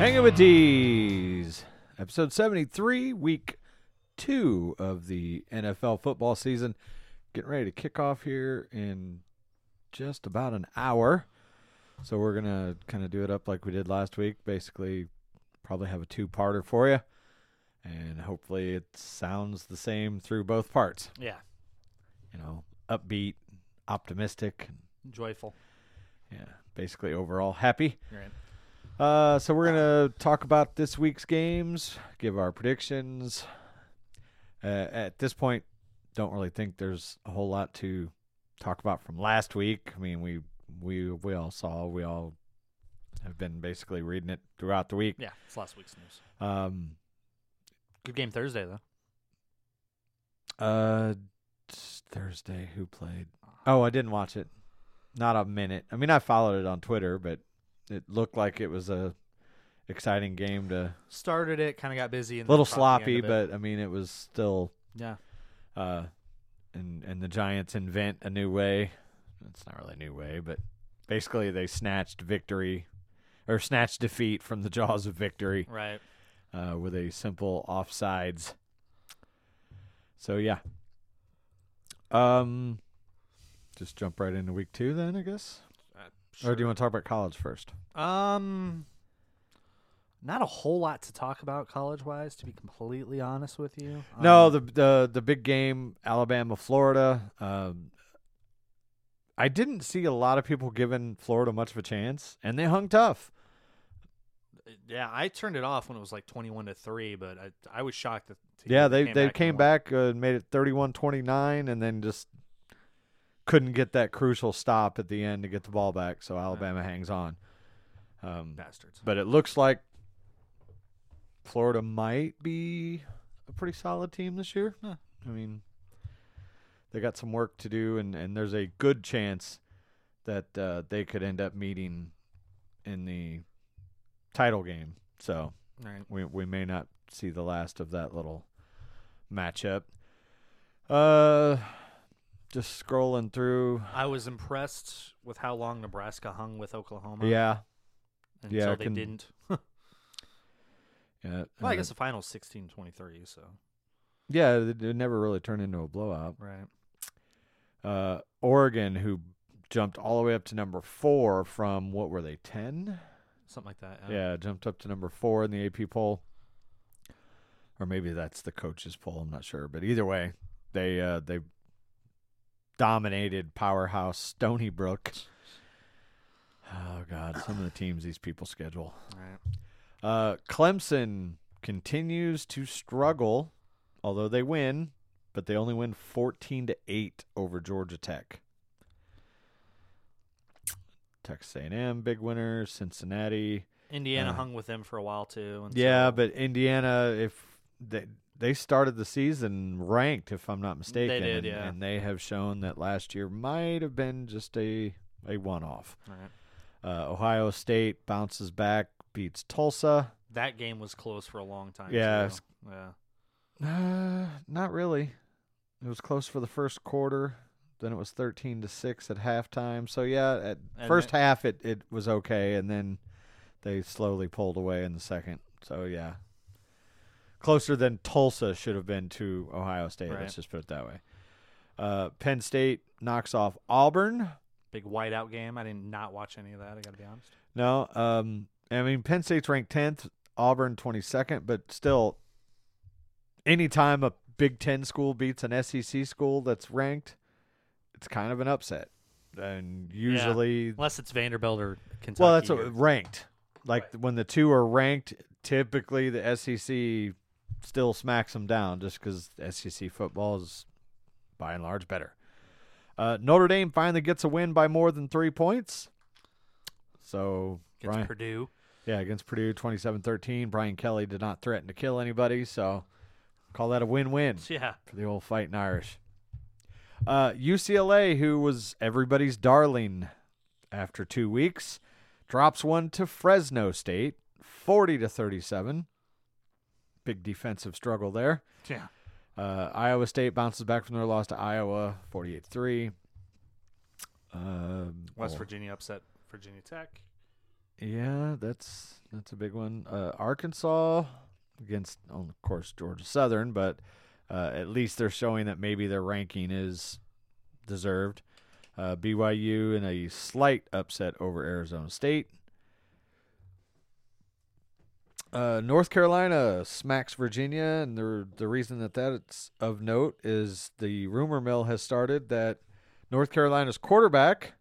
Hanging with D's, episode 73, week two of the NFL football season. Getting ready to kick off here in just about an hour. So we're going to kind of do it up like we did last week. Basically, probably have a two parter for you. And hopefully it sounds the same through both parts. Yeah, You know, upbeat, optimistic, and joyful. yeah, basically overall happy. Right. Uh, so we're gonna talk about this week's games, give our predictions. Uh, at this point, don't really think there's a whole lot to talk about from last week. I mean, we we we all saw, we all have been basically reading it throughout the week. Yeah, it's last week's news. Um, Good game Thursday though. uh, Thursday, who played? Oh, I didn't watch it. Not a minute. I mean, I followed it on Twitter, but it looked like it was a exciting game to Started it, kind of got busy. a And little caught the sloppy, end of it. but I mean, it was still. yeah, Uh, and and the Giants invent a new way. It's not really a new way, but basically they snatched victory, or snatched defeat from the jaws of victory right. uh, with a simple offsides. So yeah. Um, just jump right into week two then, I guess. Or do you want to talk about college first? Um, not a whole lot to talk about college wise, to be completely honest with you. No, Um, the the the big game, Alabama, Florida. Um, I didn't see a lot of people giving Florida much of a chance, and they hung tough. yeah, I turned it off when it was like twenty-one to three, but I I was shocked that. Yeah, they they came back uh, and made it 31-29 and then just couldn't get that crucial stop at the end to get the ball back. So Alabama hangs on. Um, bastards. but it looks like Florida might be a pretty solid team this year. Huh. I mean, they got some work to do, and, and there's a good chance that uh, they could end up meeting in the title game. So Right. we we may not see the last of that little matchup. Uh, just scrolling through. I was impressed with how long Nebraska hung with Oklahoma. Yeah, until yeah, they can- didn't. yeah. well, I uh, guess the final's 16-23, so yeah. It, it never really turned into a blowout. right. uh, Oregon, who jumped all the way up to number four from what were they ten? Something like that. Yeah, jumped up to number four in the AP poll, or maybe that's the coaches poll. I'm not sure, but either way, they uh, they dominated powerhouse Stony Brook. Oh God, some of the teams these people schedule. Right. Uh, Clemson continues to struggle, although they win, but they only win 14 to 8 over Georgia Tech. Texas A&M big winner, Cincinnati. Indiana Uh, hung with them for a while too. And Yeah, so but Indiana if they they started the season ranked if I'm not mistaken did, and, yeah. and they have shown that last year might have been just a a one-off. Right. Uh, Ohio State bounces back, beats Tulsa. that game was close for a long time. Yeah, too. yeah. Uh, not really. It was close for the first quarter. Then it was thirteen to six at halftime. So yeah, at And first half it, it was okay, and then they slowly pulled away in the second. So yeah, closer than Tulsa should have been to Ohio State. Right. Let's just put it that way. Uh, Penn State knocks off Auburn. Big whiteout game. I did not watch any of that. I got to be honest. No, um, I mean Penn State's ranked tenth, Auburn twenty second, but still, anytime a Big Ten school beats an SEC school that's ranked, it's kind of an upset. And usually, Unless it's Vanderbilt or Kentucky. well, that's or- ranked. Like when the two are ranked, typically the SEC still smacks them down just because SEC football is by and large better. Uh, Notre Dame finally gets a win by more than three points. So against Brian, Purdue. yeah, against Purdue, 27-13. Brian Kelly did not threaten to kill anybody, so call that a win-win Yeah. for the old fighting Irish. Uh, UCLA, who was everybody's darling after two weeks, drops one to Fresno State, 40 to 37. Big defensive struggle there. Yeah. Uh, Iowa State bounces back from their loss to Iowa, 48 3. Um, West well, Virginia upset Virginia Tech. yeah, that's that's a big one. Uh, Arkansas against, oh, of course, Georgia Southern, but uh, at least they're showing that maybe their ranking is deserved. Uh, BYU in a slight upset over Arizona State. Uh, North Carolina smacks Virginia, and the the reason that that's of note is the rumor mill has started that North Carolina's quarterback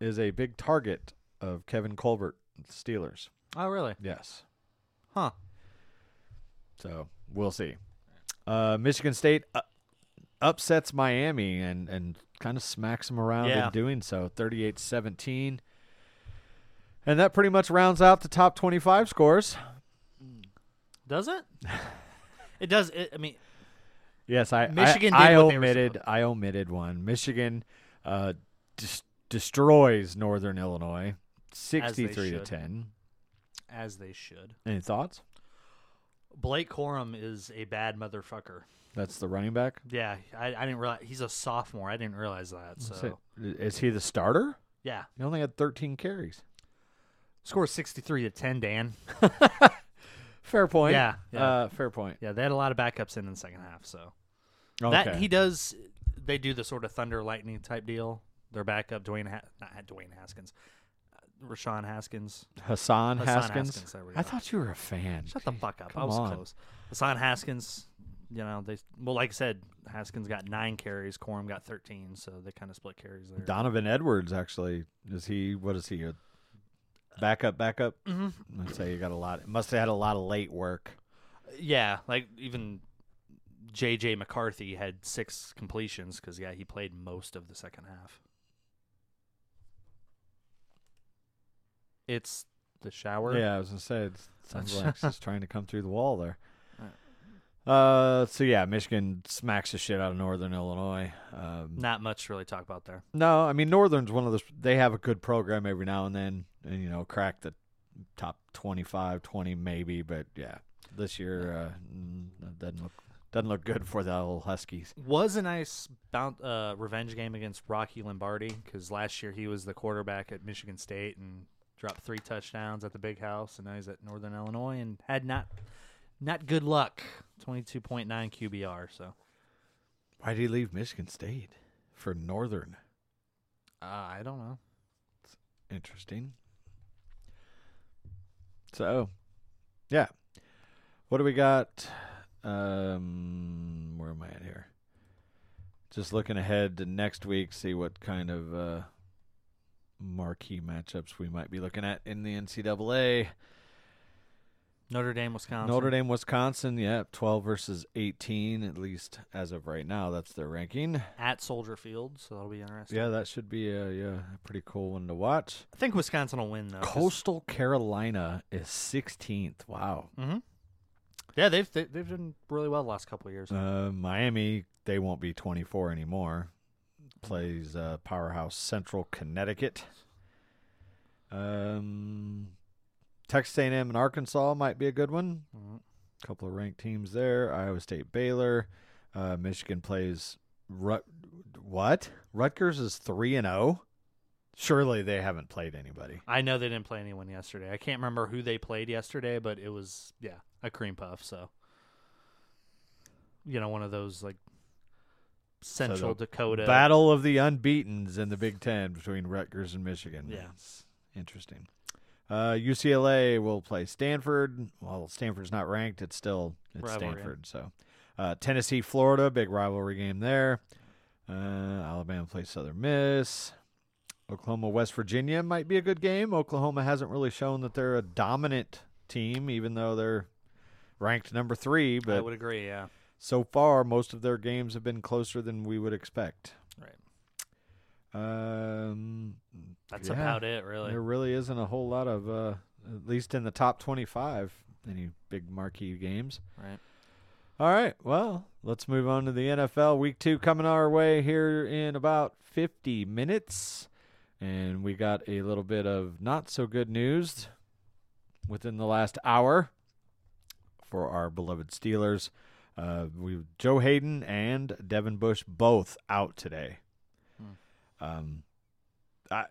is a big target of Kevin Colbert, the Steelers. Oh, really? Yes. Huh. So we'll see. Uh, Michigan State uh, upsets Miami and, and kind of smacks them around Yeah. in doing so, 38 17. And that pretty much rounds out the top 25 scores. Does it? it does. It, I mean, Yes, I Michigan I, I what they were omitted I omitted one. Michigan uh, dis- destroys Northern Illinois, sixty three to ten. as they should. Any thoughts? Blake Corum is a bad motherfucker. That's the running back. Yeah, I, I didn't realize he's a sophomore. I didn't realize that. So Is he the starter? yeah, He only had thirteen carries. score sixty three to ten. Dan. Fair point. Yeah, yeah. Uh, fair point. Yeah, they had a lot of backups in, in the second half. So Okay. that he does. They do the sort of thunder lightning type deal. Their backup, Dwayne, ha- not Dwayne Haskins, uh, Rashawn Haskins. Hassan, Hassan Haskins. Haskins, I thought you were a fan. Shut the fuck up. I come was on. close. Hassan Haskins, you know, they well, like I said, Haskins got nine carries, Corum got thirteen, so they kind of split carries there. Donovan Edwards actually is he? What is he? A backup, backup. Mhm. I'd say you got a lot. Must have had a lot of late work. Yeah, like even J.J. McCarthy had six completions because yeah, he played most of the second half. It's the shower. Yeah, I was gonna say it sounds like trying to come through the wall there. Uh, so yeah, Michigan smacks the shit out of Northern Illinois. Um, Not much to really talk about there. No, I mean Northern's one of those. They have a good program every now and then, you know, crack the top 25, 20 maybe. But yeah, this year uh, doesn't look doesn't look good for the old Huskies. Was a nice bout, uh, revenge game against Rocky Lombardi because last year he was the quarterback at Michigan State and dropped three touchdowns at the Big House, and now he's at Northern Illinois and had not not good luck. Twenty two point nine QBR. So Why did he leave Michigan State for Northern? uh, I don't know. Interesting. So, yeah, what do we got? Um, where am I at here? Just looking ahead to next week, see what kind of uh, marquee matchups we might be looking at in the NCAA. Notre Dame, Wisconsin. Notre Dame, Wisconsin, yeah, 12 versus 18, at least as of right now. That's their ranking. at Soldier Field, so that'll be interesting. Yeah, that should be a, yeah, a pretty cool one to watch. I think Wisconsin will win though. Coastal Carolina is 16th. Wow. Mm-hmm. Yeah, they've they, they've done really well the last couple of years. Uh, Miami, they won't be 24 anymore. Plays uh, powerhouse Central Connecticut. Um, Texas A&M and Arkansas might be a good one. A couple of ranked teams there. Iowa State, Baylor. Uh, Michigan plays Rut. What? Rutgers is three and zero. Surely they haven't played anybody. I know they didn't play anyone yesterday. I can't remember who they played yesterday, but it was yeah a cream puff. So you know one of those like Central the Dakota Battle of the unbeaten's in the Big Ten between Rutgers and Michigan. Yeah. It's interesting. Uh, UCLA will play Stanford. Well, Stanford's not ranked. It's still it's Rivalry. Stanford. So Uh, Tennessee, Florida, big rivalry game there. Uh, Alabama plays Southern Miss. Oklahoma, West Virginia might be a good game. Oklahoma hasn't really shown that they're a dominant team, even though they're ranked number three. But I would agree. Yeah. so far, most of their games have been closer than we would expect. Um, That's yeah, about it, really. There really isn't a whole lot of, uh, at least in the top 25, any big marquee games. Right. All right. Well, let's move on to the NFL. Week two coming our way here in about 50 minutes. And we got a little bit of not so good news within the last hour for our beloved Steelers. Uh, we Joe Haden and Devin Bush both out today. Um, I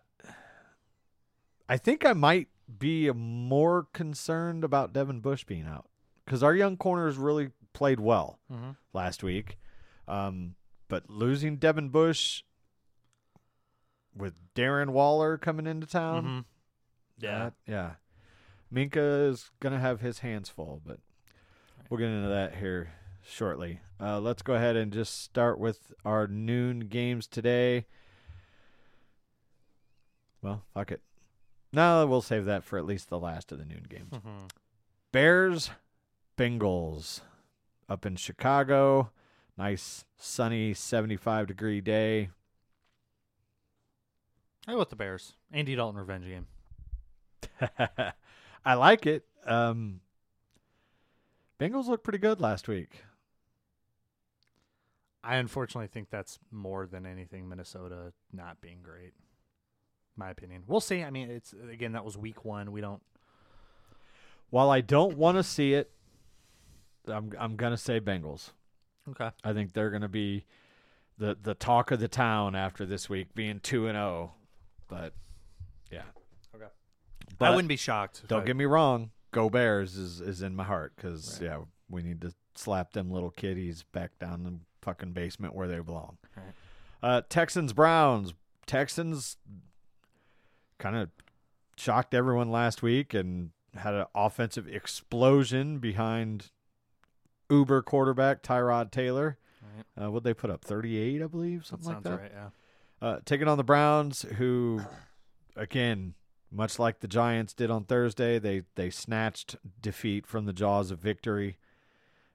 I think I might be more concerned about Devin Bush being out because our young corners really played well Mm-hmm. last week. Um, but losing Devin Bush with Darren Waller coming into town, Mhm. Yeah. that- yeah. Minkah is gonna have his hands full, but we'll get into that here shortly. Uh, let's go ahead and just start with our noon games today. Well, fuck it. No, we'll save that for at least the last of the noon games. Mhm. Bears, Bengals up in Chicago. Nice sunny 75 degree day. I go with the Bears. Andy Dalton revenge game. I like it. Um, Bengals looked pretty good last week. I unfortunately think that's more than anything Minnesota not being great. My opinion. We'll see. I mean, it's again that was week one. We don't. While I don't want to see it, I'm I'm gonna say Bengals. Okay. I think they're gonna be the the talk of the town after this week, being two and zero. But yeah, Okay. But I wouldn't be shocked. Don't I- get me wrong. Go Bears is is in my heart because yeah, we need to slap them little kiddies back down the fucking basement where they belong. Right. Uh, Texans Browns. Texans kind of shocked everyone last week and had an offensive explosion behind Uber quarterback Tyrod Taylor. Right. Uh, what they put up? Thirty eight, I believe, That something like sounds that. right. Yeah. Uh, taking on the Browns, who, again, much like the Giants did on Thursday, they they snatched defeat from the jaws of victory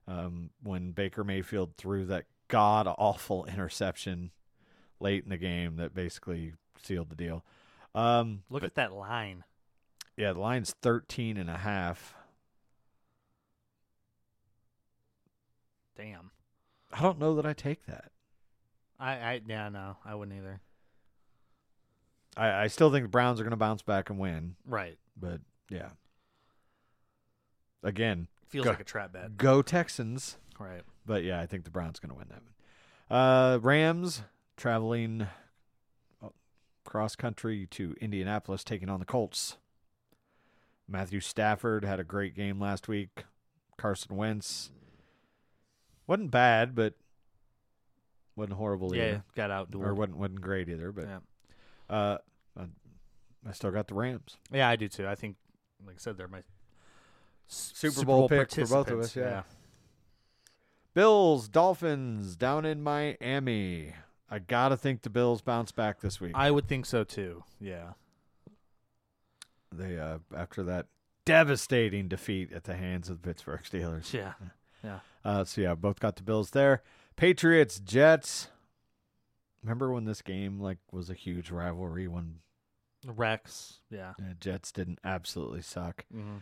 um, when Baker Mayfield threw that god awful interception late in the game that basically sealed the deal. Um, Look but, at that line. yeah, the line's 13 and a half. Damn. I don't know that I take that. I, I yeah no I wouldn't either. I, I still think the Browns are going to bounce back and win, Right. but yeah. Again, Feels Go- like a trap bet. go Texans. Right. But yeah, I think the Browns going to win that one. Uh, Rams traveling cross country to Indianapolis, taking on the Colts. Matthew Stafford had a great game last week. Carson Wentz wasn't bad, but wasn't horrible Yeah. either, Got out or wasn't wasn't great either. But Yeah. uh, I, I still got the Rams. Yeah, I do too. I think, like I said, they're my s- Super Bowl pick for both of us, participants. yeah. Bills Dolphins down in Miami. I gotta think the Bills bounce back this week. I would think so too. Yeah. they uh, after that devastating defeat at the hands of the Pittsburgh Steelers. Yeah. Yeah. Uh, so yeah, both got the Bills there. Patriots Jets. Remember when this game like was a huge rivalry when Rex. Yeah. uh, Jets didn't absolutely suck. Mm-hmm.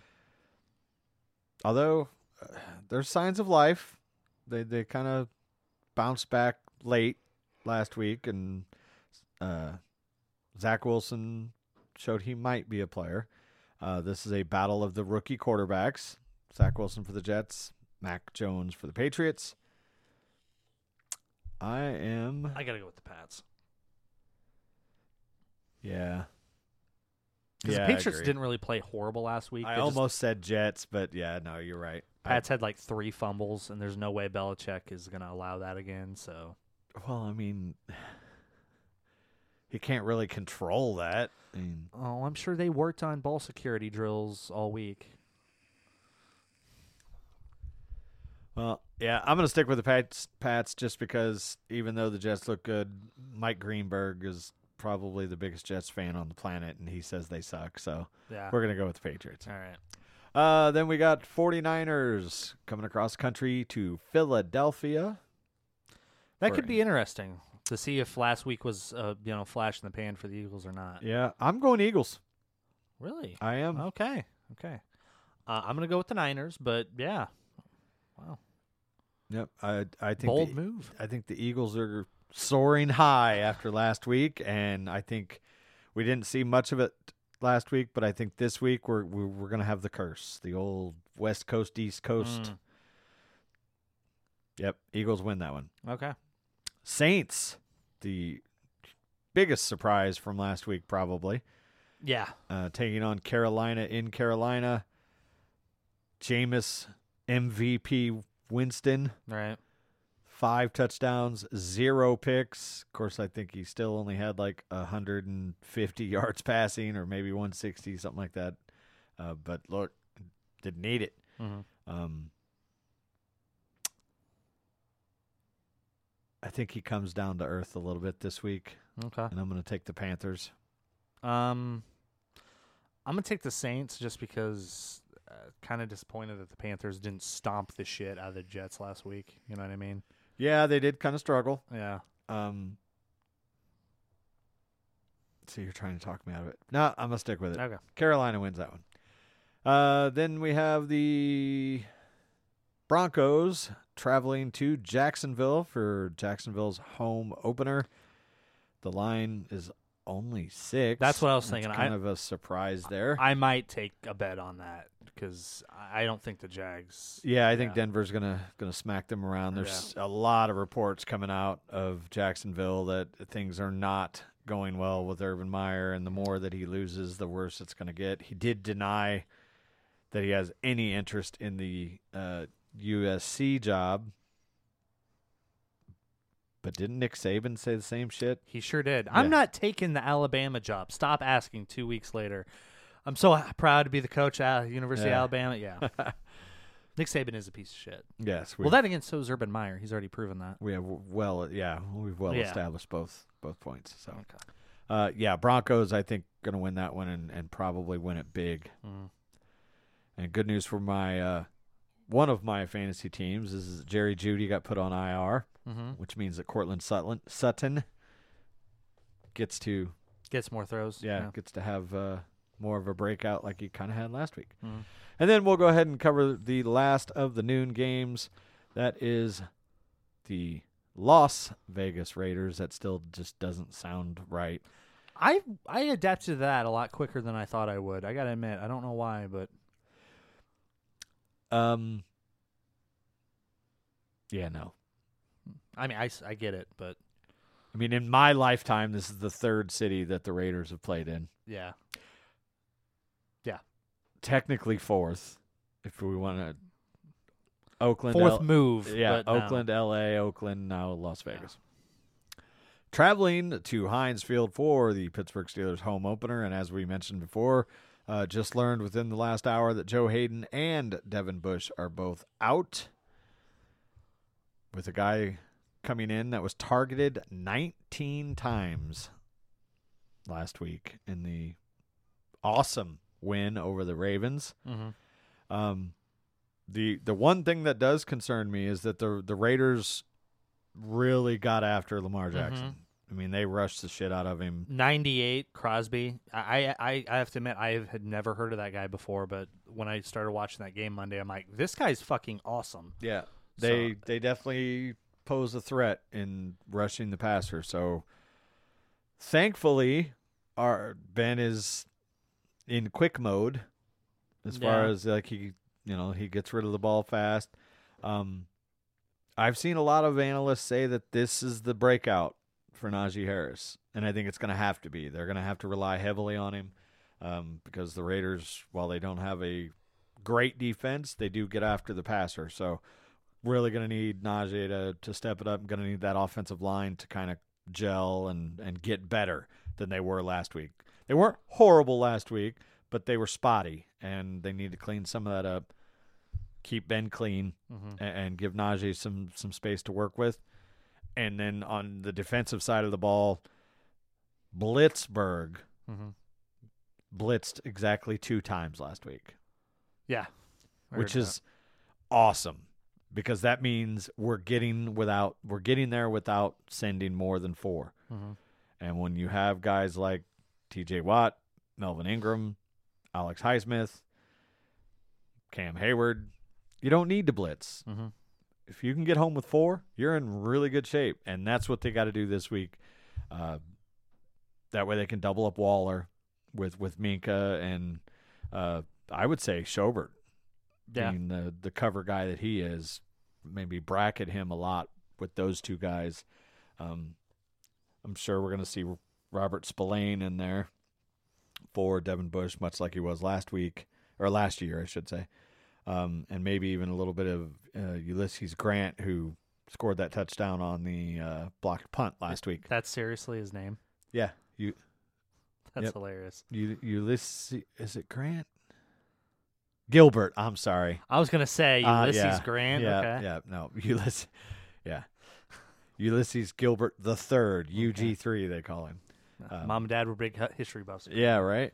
Although uh, there's signs of life. They they kind of bounced back late last week, and uh, Zach Wilson showed he might be a player. Uh, this is a battle of the rookie quarterbacks. Zach Wilson for the Jets, Mac Jones for the Patriots. I am, I gotta go with the Pats yeah. because Yeah, the Patriots didn't really play horrible last week. I They just- almost said Jets, but yeah, no, you're right. I- Pats had like three fumbles, and there's no way Belichick is gonna allow that again. So Well, I mean, he can't really control that. I mean, Oh, I'm sure they worked on ball security drills all week. well, Yeah, I'm going to stick with the Pats, Pats just because even though the Jets look good, Mike Greenberg is probably the biggest Jets fan on the planet, and he says they suck. So Yeah. we're going to go with the Patriots. All right. Uh, then we got 49ers coming across country to Philadelphia. That could be interesting to see if last week was uh, you know flash in the pan for the Eagles or not. Yeah, I'm going Eagles. Really? I am. Okay. Okay. Uh, I'm gonna go with the Niners, but yeah. Wow. Yep. I I think Bold the, move. I think the Eagles are soaring high after last week, and I think we didn't see much of it last week, but I think this week we're we're, we're going to have the curse, the old West Coast East Coast. Mm. Yep, Eagles win that one. Okay. Saints, the biggest surprise from last week, probably Yeah. uh, taking on Carolina in Carolina. Jameis MVP Winston. Right. five touchdowns, zero picks. Of course, I think he still only had like 150 yards passing or maybe 160, something like that. Uh, but look, didn't need it. hmm Um, I think he comes down to earth a little bit this week, Okay. and I'm going to take the Panthers. Um, I'm gonna take the Saints just because. Uh, kind of disappointed that the Panthers didn't stomp the shit out of the Jets last week. You know what I mean? Yeah, they did kind of struggle. Yeah. Um, so you're trying to talk me out of it. No, I'm going to stick with it. Okay. Carolina wins that one. Uh, then we have the Broncos traveling to Jacksonville for Jacksonville's home opener. The line is only six. That's what I was thinking. Kind I- of a surprise there. I might take a bet on that because I don't think the Jags. yeah, I think yeah. Denver's gonna gonna smack them around. There's a lot of reports coming out of Jacksonville that things are not going well with Urban Meyer, and the more that he loses, the worse it's gonna get. He did deny that he has any interest in the uh, USC job, but didn't Nick Saban say the same shit? He sure did. Yeah. I'm not taking the Alabama job. Stop asking two weeks later. I'm so proud to be the coach at University Yeah. of Alabama. Yeah. Nick Saban is a piece of shit. Yes. We, Well, that again, so is Urban Meyer. He's already proven that. we have well, yeah, we've well Yeah. established both both points. So. Okay. Uh, yeah, Broncos. I think going to win that one and, and probably win it big. Mm. And good news for my uh, one of my fantasy teams is Jerry Jeudy got put on IR, Mm-hmm. which means that Courtland Sutton Sutton gets to Gets more throws. yeah, gets to have uh, more of a breakout like he kind of had last week. Mhm. And then we'll go ahead and cover the last of the noon games. That is the Las Vegas Raiders. That still just doesn't sound right. I I adapted to that a lot quicker than I thought I would. I gotta admit, I don't know why, but Um. Yeah, no. I mean, I, s- I get it, but I mean, in my lifetime, this is the third city that the Raiders have played in. yeah, Yeah. Technically fourth, if we want to. Oakland, fourth L- move. yeah, but no. Oakland, L.A., Oakland, now Las Vegas. Traveling to Heinz Field for the Pittsburgh Steelers home opener, and as we mentioned before, uh, just learned within the last hour that Joe Haden and Devin Bush are both out. With a guy coming in that was targeted 19 times last week in the awesome win over the Ravens. Mhm. Um, the the one thing that does concern me is that the the Raiders really got after Lamar Jackson. I mean, they rushed the shit out of him. 98 Crosby. I, I I have to admit I had never heard of that guy before, but when I started watching that game Monday, I'm like, this guy's fucking awesome. Yeah, they So- they definitely pose a threat in rushing the passer. So, thankfully, our Ben is in quick mode as far as like he you know he gets rid of the ball fast. Um, I've seen a lot of analysts say that this is the breakout for Najee Harris, and I think it's going to have to be. They're going to have to rely heavily on him um, because the Raiders, while they don't have a great defense, they do get after the passer. So really going to need Najee to to step it up. Going to need that offensive line to kind of gel and and get better than they were last week. They weren't horrible last week, but they were spotty, and they need to clean some of that up. keep Ben clean, Mhm. a- and, give Najee some some space to work with. And then on the defensive side of the ball, Blitzberg Mhm. blitzed exactly two times last week, Yeah. Which is that. awesome because that means we're getting without we're getting there without sending more than four. Mhm. And when you have guys like T.J. Watt, Melvin Ingram, Alex Highsmith, Cam Hayward, you don't need to blitz. Mhm. If you can get home with four, you're in really good shape, and that's what they got to do this week. Uh, that way, they can double up Waller with with Minkah and uh, I would say Schobert Yeah. being the the cover guy that he is. Maybe bracket him a lot with those two guys. Um, I'm sure we're going to see Robert Spillane in there for Devin Bush, much like he was last week or last year, I should say, um, and maybe even a little bit of uh, Ulysses Grant, who scored that touchdown on the uh, blocked punt last week. That's seriously his name. Yeah, you, That's Yep. hilarious. you Ulysses, is it Grant? Gilbert. I'm sorry. I was gonna say Uh, Ulysses yeah, Grant. Yeah, okay. yeah, no, Ulysses. Yeah, Ulysses Gilbert the third, UG three they call him. Um, Mom and Dad were big history buffs. Yeah, right.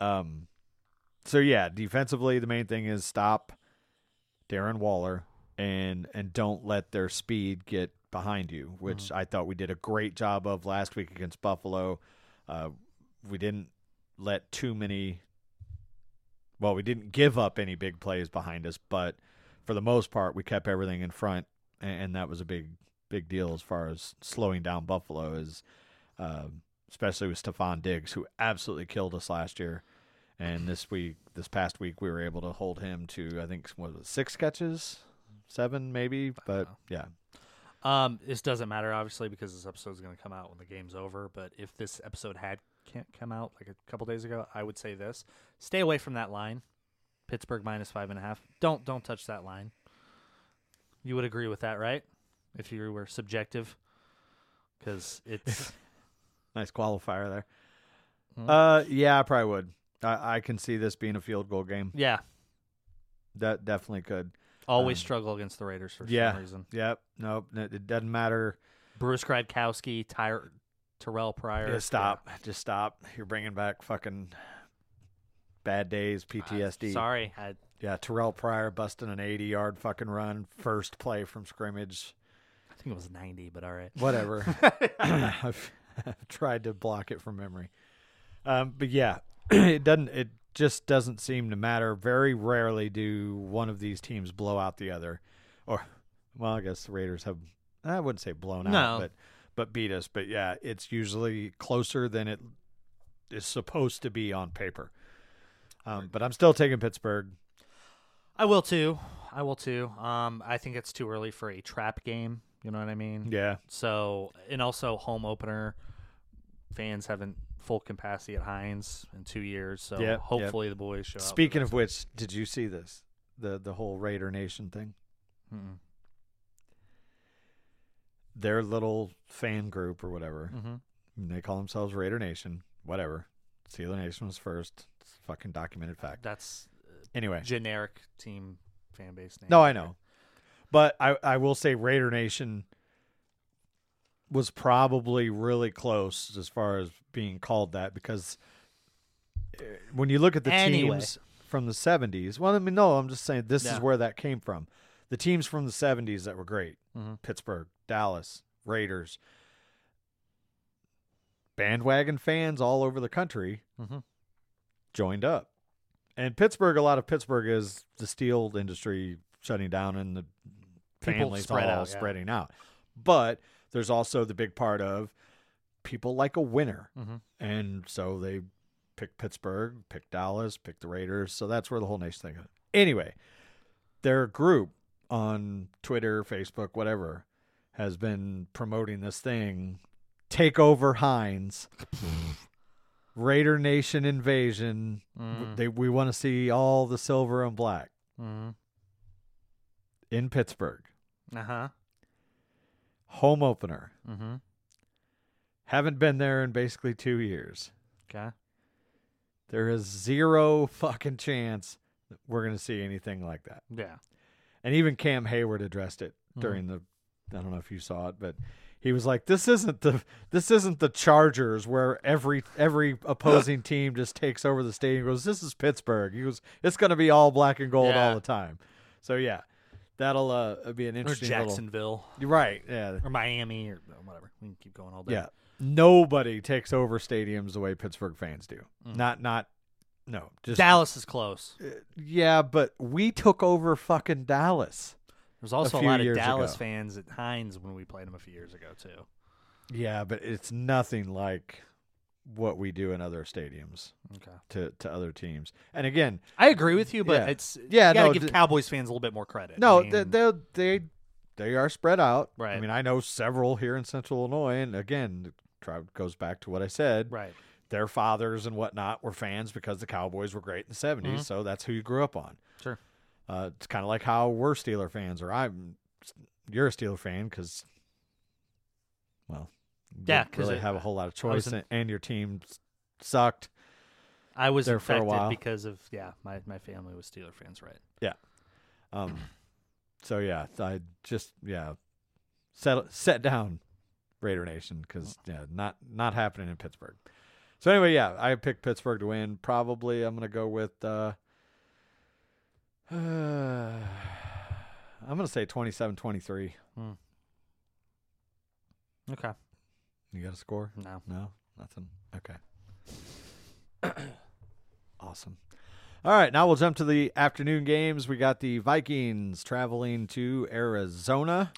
Um, so yeah, defensively, the main thing is stop Darren Waller and and don't let their speed get behind you, which I thought we did a great job of last week against Buffalo. Uh, we didn't let too many. Well, we didn't give up any big plays behind us, but for the most part, we kept everything in front, and, and that was a big, big deal as far as slowing down Buffalo. Is um, especially with Stefon Diggs, who absolutely killed us last year. And this week, this past week, we were able to hold him to I think what was it, six catches, seven maybe, but yeah, Um, this doesn't matter obviously because this episode is going to come out when the game's over. But if this episode had can't come out like a couple days ago, I would say this: stay away from that line. Pittsburgh minus five and a half. Don't don't touch that line. You would agree with that, right? If you were subjective, because it's nice qualifier there. Mhm. Uh, yeah, I probably would. I, I can see this being a field goal game. yeah. That definitely could. Always Um, struggle against the Raiders for yeah. some reason. Yep. Nope. It it doesn't matter. Bruce Gradkowski, Ty- Terrell Pryor. Just stop. Just stop. You're bringing back fucking bad days, Yeah. PTSD. Sorry, I, Yeah, Terrell Pryor busting an 80 yard fucking run, first play from scrimmage. I think it was ninety, but all right. Whatever. I've, I've tried to block it from memory. Um, but yeah, it doesn't. It just doesn't seem to matter. Very rarely do one of these teams blow out the other, or well, I guess the Raiders have. I wouldn't say blown out, No. but but beat us. But yeah, it's usually closer than it is supposed to be on paper. Um, but I'm still taking Pittsburgh. I will too. I will too. Um, I think it's too early for a trap game. You know what I mean? Yeah, So, and also home opener. Fans haven't full capacity at Heinz in two years, so Yep, yep. hopefully the boys show up. Speaking of which, did you see this? The the whole Raider Nation thing. Mm-mm. Their little fan group or whatever. Mhm. They call themselves Raider Nation. Whatever. Steeler Nation was first. It's a fucking documented fact. that's Anyway. generic team fan base name. No, I know. But I, I will say Raider Nation was probably really close as far as being called that because uh, when you look at the Anyway. teams from the 70s, well, I mean, no, I'm just saying this Yeah. is where that came from. The teams from the 70s that were great Mhm. Pittsburgh, Dallas, Raiders, bandwagon fans all over the country Mhm. joined up. And Pittsburgh, a lot of Pittsburgh is the steel industry shutting down and the People families spread all out, yeah. spreading out. But there's also the big part of people like a winner. Mhm. And so they pick Pittsburgh, pick Dallas, pick the Raiders. So that's where the whole nation thing goes. Anyway, their group on Twitter, Facebook, whatever, has been promoting this thing. Take over Heinz. Raider Nation invasion. Mm. They we want to see all the silver and black Mhm. in Pittsburgh. Uh-huh. Home opener. Mhm. Haven't been there in basically 2 years. Okay. There is zero fucking chance that we're going to see anything like that. Yeah. and even Cam Hayward addressed it Mm-hmm. during the. I don't know if you saw it, but he was like, "This isn't the this isn't the Chargers where every every opposing team just takes over the stadium." Goes, "This is Pittsburgh." He goes, "It's going to be all black and gold Yeah. all the time." So yeah, that'll uh, be an interesting. little- Jacksonville You're right. Yeah. or Miami or whatever. We can keep going all day. Yeah. Nobody takes over stadiums the way Pittsburgh fans do. Mm. Not not no. Just Dallas is close. Yeah, but we took over fucking Dallas. There's also a, few lot of Dallas ago. fans at Heinz when we played them a few years ago too. Yeah, but it's nothing like what we do in other stadiums Okay. to to other teams. And again, I agree with you, but Yeah. it's Yeah, You gotta no, give Cowboys fans a little bit more credit. no, I mean, they they they are spread out. Right. I mean, I know several here in Central Illinois, and again, the goes back to what I said. right. Their fathers and whatnot were fans because the Cowboys were great in the 70s, Mhm. so that's who you grew up on. Sure. Uh, it's kind of like how we're Steeler fans, or I'm. You're a Steeler fan because, well, Yeah, really it- have a whole lot of choice, in- and, and your team sucked. I was there for a while. because of yeah, my, my family was Steeler fans, right? Yeah. Um, so yeah, I just yeah, set set down Raider Nation because yeah, not not happening in Pittsburgh. So anyway, yeah, I picked Pittsburgh to win. Probably I'm gonna go with. Uh, I'm gonna say 27-23. Okay. You got a score? No. No, nothing. Okay. awesome. All right, now we'll jump to the afternoon games. We got the Vikings traveling to Arizona.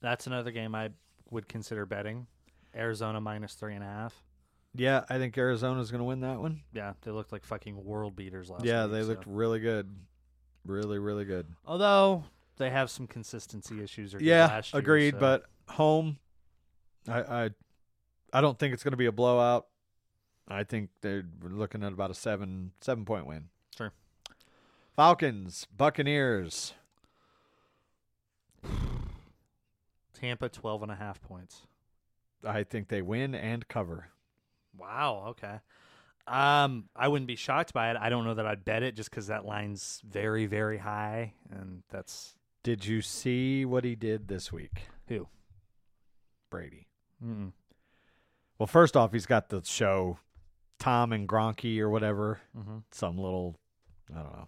That's another game I would consider betting. Arizona minus three and a half. Yeah, I think Arizona's going to win that one. Yeah, they looked like fucking world beaters last yeah, week, they so- looked really good. Really, really good. Although they have some consistency issues. Or Yeah, last year, agreed. so- But home, I, I, I don't think it's going to be a blowout. I think they're looking at about a seven seven point win. Sure. Falcons, Buccaneers. Tampa 12 and a half points. I think they win and cover. Wow. Okay. Um, I wouldn't be shocked by it. I don't know that I'd bet it just because that line's very, very high, and that's Did you see what he did this week, who. Brady? Mm-mm. Well, first off, he's got the show Tom and Gronky or whatever, Mm-hmm. some little, I don't know.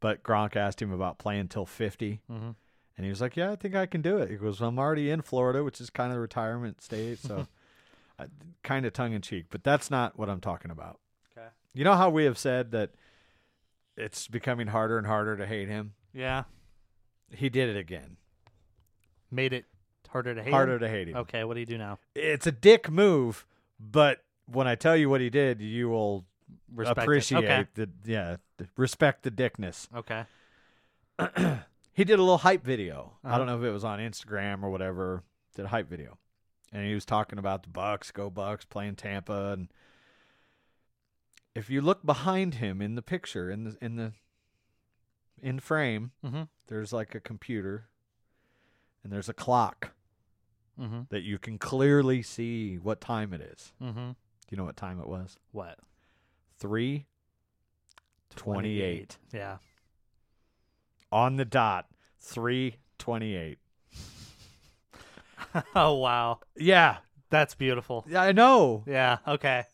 But Gronk asked him about playing till 50, Mm-hmm. and he was like, "Yeah, I think I can do it." He goes, "I'm already in Florida, which is kind of the retirement state, so kind of tongue in cheek." But that's not what I'm talking about. Okay. You know how we have said that it's becoming harder and harder to hate him. Yeah. He did it again. Made it harder to hate. harder him? to hate him. Okay. What do you do now? It's a dick move, but when I tell you what he did, you will Respect it. appreciate Okay. the yeah, the, respect the dickness. Okay. he did a little hype video. I Uh-huh. don't know if it was on Instagram or whatever. Did a hype video, and he was talking about the Bucs, go Bucs, playing Tampa, and if you look behind him in the picture in the in the in frame, Mm-hmm. there's like a computer, and there's a clock Mm-hmm. that you can clearly see what time it is. Mm-hmm. Do you know what time it was? What? Three twenty-eight Yeah. on the dot. Three twenty-eight. oh wow. Yeah, That's beautiful. yeah, I know. Yeah. Okay.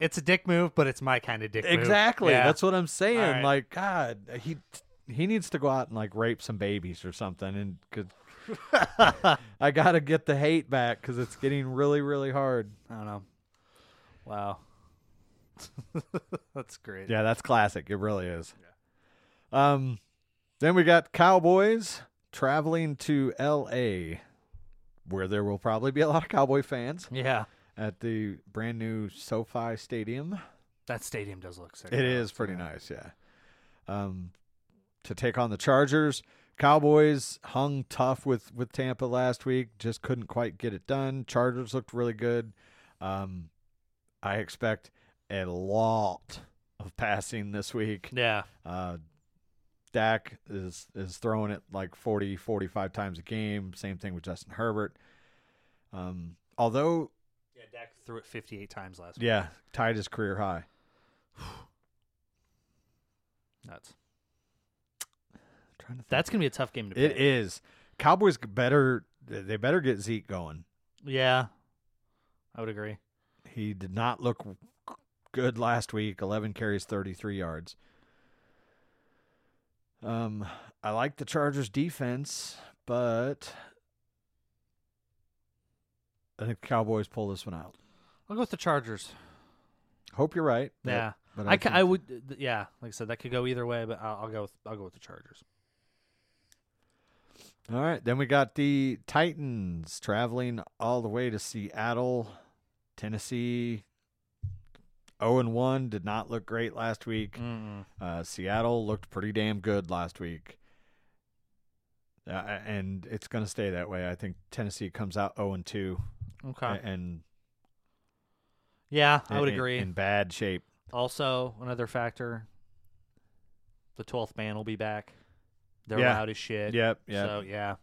It's a dick move, but it's my kind of dick move. Exactly. Yeah. That's what I'm saying. Right. Like, God, he he needs to go out and like rape some babies or something, and cause I got to get the hate back because it's getting really, really hard. I don't know. Wow. That's great. Yeah, that's classic. It really is. Yeah. Um, then we got Cowboys traveling to L.A., where there will probably be a lot of Cowboy fans Yeah. at the brand new SoFi Stadium. That stadium does look sick. It is though, is so- pretty nice, yeah. Um, to take on the Chargers, Cowboys hung tough with with Tampa last week, just couldn't quite get it done. Chargers looked really good. Um, I expect a lot of passing this week. Yeah. Uh, Dak is is throwing it like 40, 45 times a game. Same thing with Justin Herbert. Um, although, Yeah. Dak threw it 58 times last week. yeah, tied his career high. Nuts. Trying to think. That's gonna be a tough game to. It is. Cowboys better. They better get Zeke going. Yeah, I would agree. He did not look good last week. Eleven carries, thirty-three yards. Um, I like the Chargers' defense, but I think the Cowboys pull this one out. I'll go with the Chargers. Hope you're right. but- Yeah, but I, ca- I would. Yeah, like I said, that could go either way, but I'll, I'll go. With, I'll go with the Chargers. All right, then we got the Titans traveling all the way to Seattle, Tennessee. 0 and 1 did not look great last week. Uh, Seattle looked pretty damn good last week. Uh, and it's going to stay that way. I think Tennessee comes out 0 and 2 Okay. a- and yeah, I would in- agree. in bad shape. also, another factor: the twelfth man will be back. They're Yeah. loud as shit. Yep, yep. So yeah,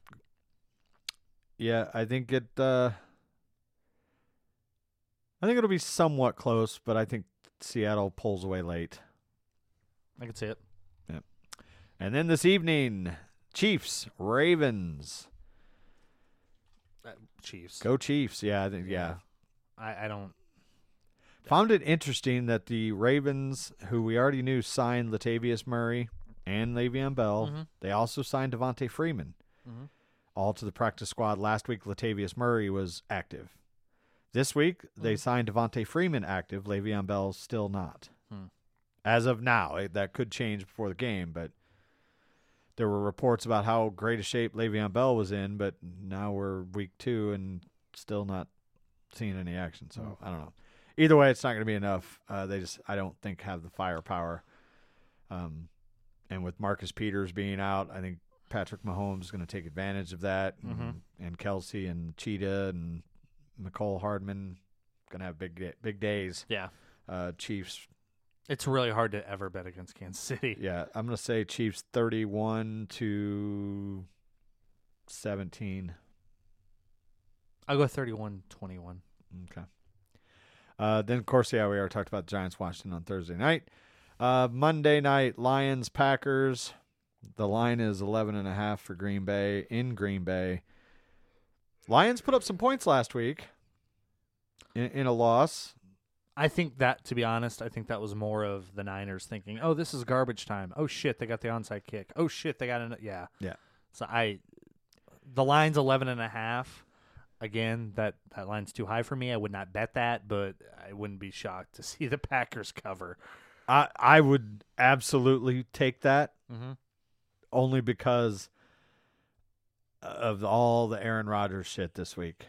Yeah, I think it uh I think it'll be somewhat close, but I think Seattle pulls away late. I can see it. Yeah. And then this evening, Chiefs, Ravens. Uh, Chiefs. Go Chiefs. Yeah, I think yeah. I, I don't. Found it interesting that the Ravens, who we already knew signed Latavius Murray and Le'Veon Bell, Mhm. they also signed Devonta Freeman. Mhm. All to the practice squad. Last week, Latavius Murray was active. This week, they Mhm. signed Devonta Freeman active. Le'Veon Bell still not. Hmm. As of now, it, that could change before the game, but there were reports about how great a shape Le'Veon Bell was in, but now we're week two and still not seeing any action. So Hmm. I don't know. Either way, it's not going to be enough. Uh, they just, I don't think, have the firepower. Um, and with Marcus Peters being out, I think Patrick Mahomes is going to take advantage of that, and, and Kelce and Cheetah and Mecole Hardman going to have big da- big days. Yeah, Uh, Chiefs, it's really hard to ever bet against Kansas City. yeah, I'm going to say Chiefs 31 to 17. I'll go 31-21. Okay. Uh, then, of course, yeah, we already talked about the Giants Washington on Thursday night. Uh, Monday night, Lions Packers. The line is 11 and a half for Green Bay in Green Bay. Lions put up some points last week in, in a loss. I think that, to be honest, I think that was more of the Niners thinking, "Oh, this is garbage time. Oh shit, they got the onside kick. Oh shit, they got an yeah." Yeah. So I, the line's 11 and a half. Again, that that line's too high for me. I would not bet that, but I wouldn't be shocked to see the Packers cover. I, I would absolutely take that Mm-hmm. only because of all the Aaron Rodgers shit this week.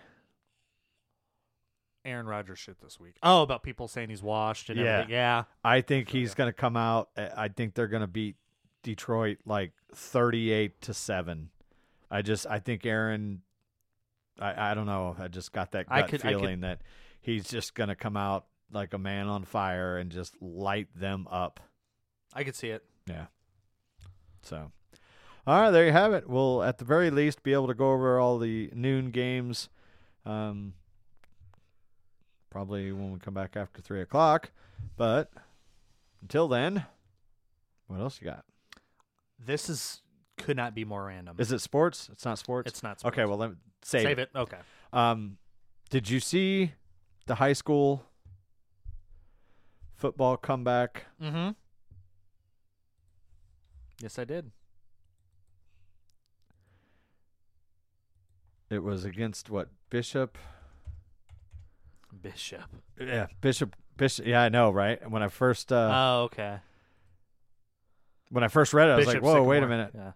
Aaron Rodgers shit this week. Oh, about people saying he's washed and Yeah. everything. Yeah. I think he's going to come out. uh, I think they're going to beat Detroit like 38 to 7. I just I think Aaron I I don't know. I just got that gut could- I could- feeling that he's just going to come out like a man on fire and just light them up. I could see it. Yeah. So all right, there you have it. We'll at the very least be able to go over all the noon games. Um probably when we come back after three o'clock. But until then, what else you got? This is could not be more random. Is it sports? It's not sports. it's not. Sports. Okay. Well, let me save, save it. Okay. Um, did you see the high school football comeback? Mm-hmm. Yes, I did. It was against what Bishop? Bishop. Yeah, Bishop. Bishop. Yeah, I know, right? When I first uh, oh, okay. when I first read it, I was Bishop like, "Whoa, wait a Sycamore. minute." Yeah.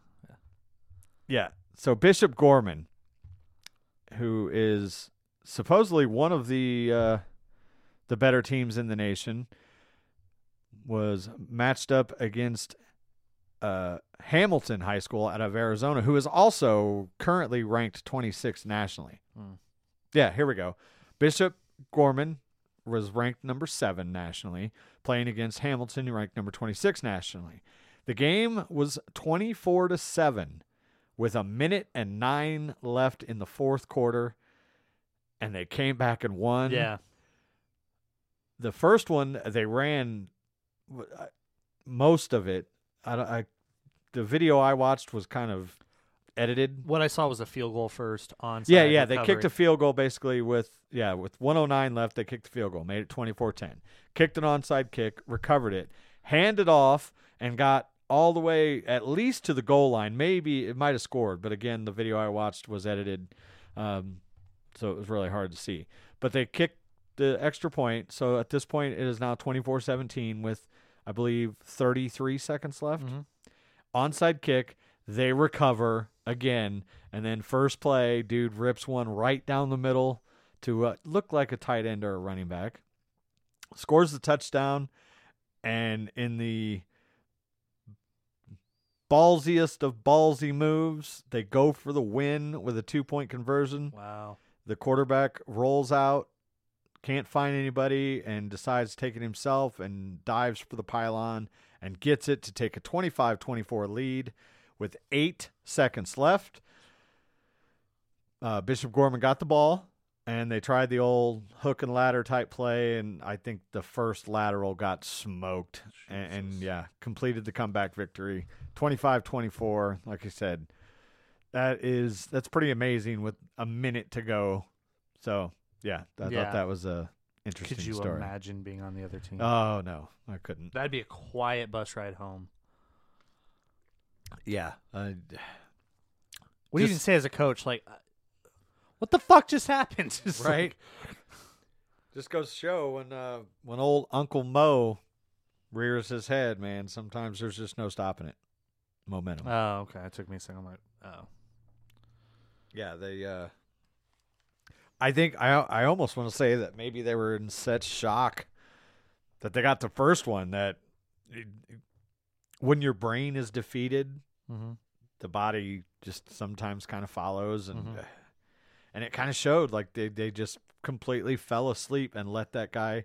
Yeah. So Bishop Gorman, who is supposedly one of the uh, the better teams in the nation, was matched up against uh, Hamilton High School out of Arizona, who is also currently ranked 26th nationally. Hmm. Yeah, here we go. Bishop Gorman was ranked number seven nationally, playing against Hamilton, ranked number 26 nationally. The game was 24 to seven with a minute and nine left in the fourth quarter, and they came back and won. Yeah. The first one they ran most of it. I, I the video I watched was kind of edited. What I saw was a field goal first on. Yeah, yeah, they kicked a field goal basically with yeah, with 109 left, they kicked the field goal, made it 24-10. Kicked an onside kick, recovered it, handed off and got all the way at least to the goal line. Maybe it might have scored, but again, the video I watched was edited um, so it was really hard to see. But they kicked the extra point, so at this point it is now 24-17 with I believe 33 seconds left. Mhm. Onside kick, they recover again, and then first play, dude rips one right down the middle to uh, look like a tight end or a running back. Scores the touchdown, and in the ballsiest of ballsy moves, they go for the win with a two point conversion. Wow. The quarterback rolls out, can't find anybody, and decides to take it himself and dives for the pylon and gets it to take a 25 24 lead with eight seconds left. Uh, Bishop Gorman got the ball, and they tried the old hook and ladder type play, and I think the first lateral got smoked, and, and yeah, completed the comeback victory, 25-24. Like I said, that is that's pretty amazing with a minute to go. So yeah, I Yeah. thought that was a interesting Could you story. imagine being on the other team? Oh no, I couldn't. That'd be a quiet bus ride home. Yeah, uh, What do you even Just- say as a coach? Like, uh, what the fuck just happened? Like- right. Just goes to show when uh, when old Uncle Mo rears his head, man. Sometimes there's just no stopping it. Momentum. oh, okay. It took me a second. I'm like, oh. yeah, they. Uh, I think I I almost want to say that maybe they were in such shock that they got the first one that it- when your brain is defeated, Mm-hmm. the body just sometimes kind of follows and Mhm. and it kind of showed like they, they just completely fell asleep and let that guy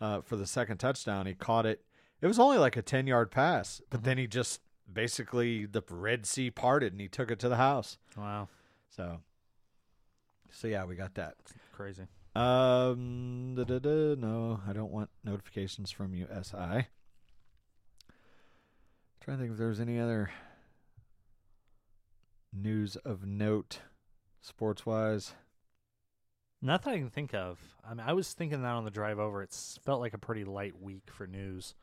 uh, for the second touchdown he caught it it was only like a 10 yard pass but Mhm. then he just basically the red sea parted and he took it to the house Wow. so so yeah we got that Crazy. um da-da-da, no i don't want notifications from you si trying to think if there's any other news of note sports wise Not that I can think of. I mean, I was thinking that on the drive over. It felt like a pretty light week for news.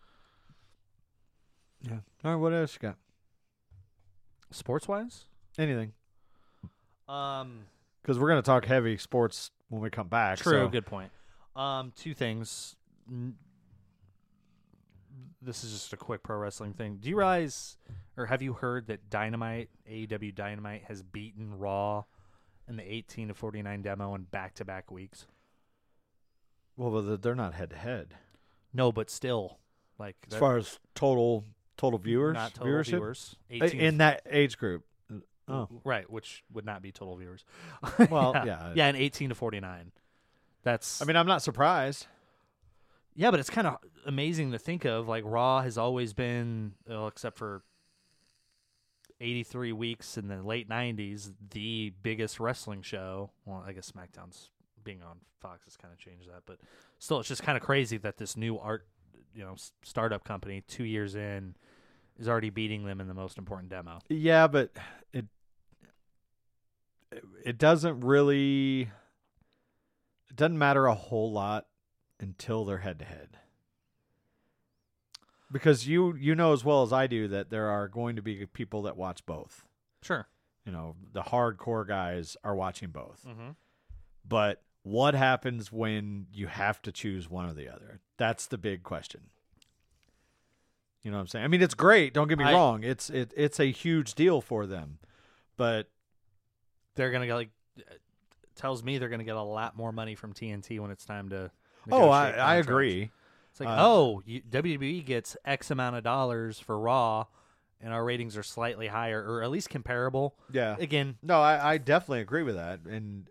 yeah all right what else you got Sports wise? anything Um, because we're going to talk heavy sports when we come back True, so- good point. Um, two things. This is just a quick pro wrestling thing. Do you realize, or have you heard that Dynamite, AEW Dynamite, has beaten Raw in the 18 to 49 demo in back to back weeks? well but they're not head to head No, but still, like as far as total total viewers not total viewership viewers. 18 in that age group oh right, which would not be total viewers. Well, yeah, yeah. yeah, in 18 to 49. That's i mean i'm not surprised Yeah, but it's kind of amazing to think of. Like Raw has always been, well, except for eighty-three weeks in the late '90s, the biggest wrestling show. Well, I guess SmackDown's being on Fox has kind of changed that, but still, it's just kind of crazy that this new art, you know, startup company, two years in, is already beating them in the most important demo. Yeah, but it it doesn't really it doesn't matter a whole lot until they're head to head. Because you you know as well as I do that there are going to be people that watch both. Sure. You know, the hardcore guys are watching both. Mm-hmm. But what happens when you have to choose one or the other? That's the big question. You know what I'm saying? I mean, it's great. Don't get me I- wrong. It's it it's a huge deal for them, but They're gonna get like tells me they're gonna get a lot more money from TNT when it's time to. oh, I negotiate I agree. It's like, Uh, oh, you, WWE gets X amount of dollars for Raw, and our ratings are slightly higher, or at least comparable. Yeah. Again, No, I, I definitely agree with that. And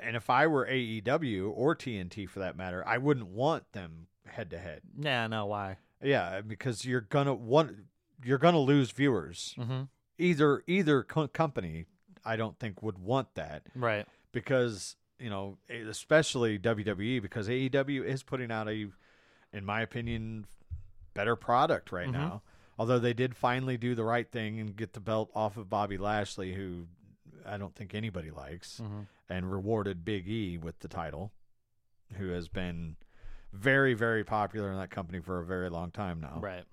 and if I were AEW or TNT for that matter, I wouldn't want them head to head. yeah, no, why? Yeah, because you're gonna want you're gonna lose viewers. Mm-hmm. Either either co- company, I don't think would want that Right. because you know, especially WWE because AEW is putting out a, in my opinion, better product right Mhm. now. Although they did finally do the right thing and get the belt off of Bobby Lashley, who I don't think anybody likes, Mhm. and rewarded Big E with the title, who has been very, very popular in that company for a very long time now. Right.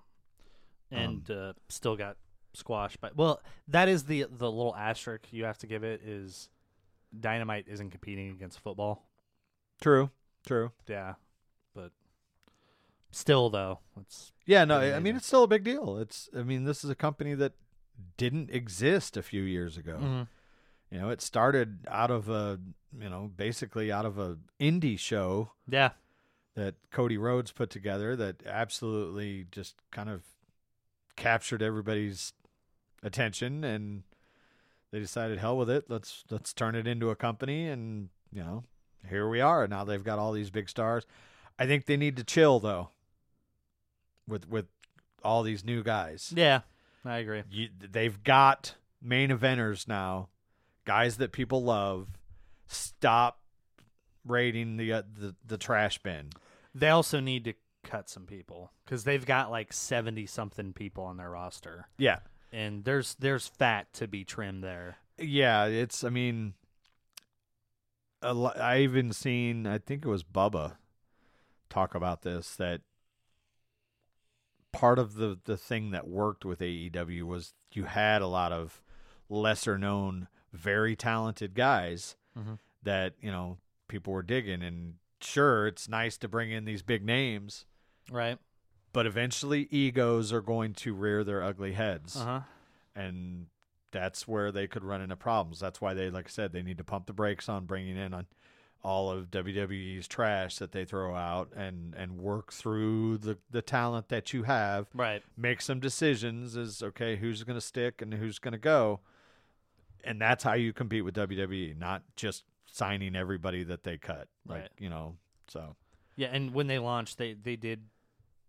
And uh, still got squashed by. Well, that is the the little asterisk you have to give it is Dynamite isn't competing against football. True. True. Yeah, but still though, it's Yeah, no, Pretty I mean it's still a big deal. It's I mean this is a company that didn't exist a few years ago. Mhm. You know, it started out of a, you know, basically out of a indie show yeah, that Cody Rhodes put together that absolutely just kind of captured everybody's attention and they decided hell with it. Let's let's turn it into a company and, you know, here we are. Now they've got all these big stars. I think they need to chill though with with all these new guys. yeah, I agree. You, they've got main eventers now, guys that people love. Stop raiding the uh, the the trash bin. They also need to cut some people because they've got like seventy something people on their roster, Yeah, and there's there's fat to be trimmed there. yeah. It's I mean, a lo- I even seen I think it was Bubba talk about this that part of the the thing that worked with AEW was you had a lot of lesser known, very talented guys Mhm. that you know people were digging. And sure, it's nice to bring in these big names, Right. but eventually egos are going to rear their ugly heads, Uh huh. and that's where they could run into problems. That's why they, like I said, they need to pump the brakes on bringing in on all of WWE's trash that they throw out and and work through the the talent that you have Right. make some decisions is okay who's going to stick and who's going to go and that's how you compete with WWE not just signing everybody that they cut like Right. you know so Yeah, and when they launched, they they did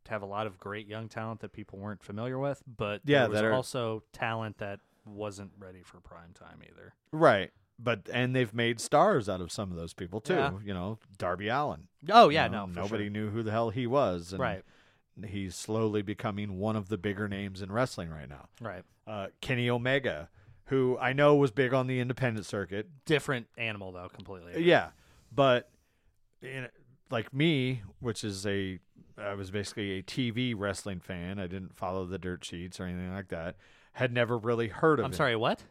have a lot of great young talent that people weren't familiar with, but Yeah, there was that are- also talent that wasn't ready for prime time either. right but and they've made stars out of some of those people too Yeah. you know Darby Allin Oh you yeah, know, no, nobody sure. knew who the hell he was and Right, he's slowly becoming one of the bigger names in wrestling right now right. uh, Kenny Omega who I know was big on the independent circuit Different animal though, completely. Yeah, but in, like me, which is a, I was basically a TV wrestling fan. I didn't follow the dirt sheets or anything like that. Had never really heard of. I'm him. sorry, what?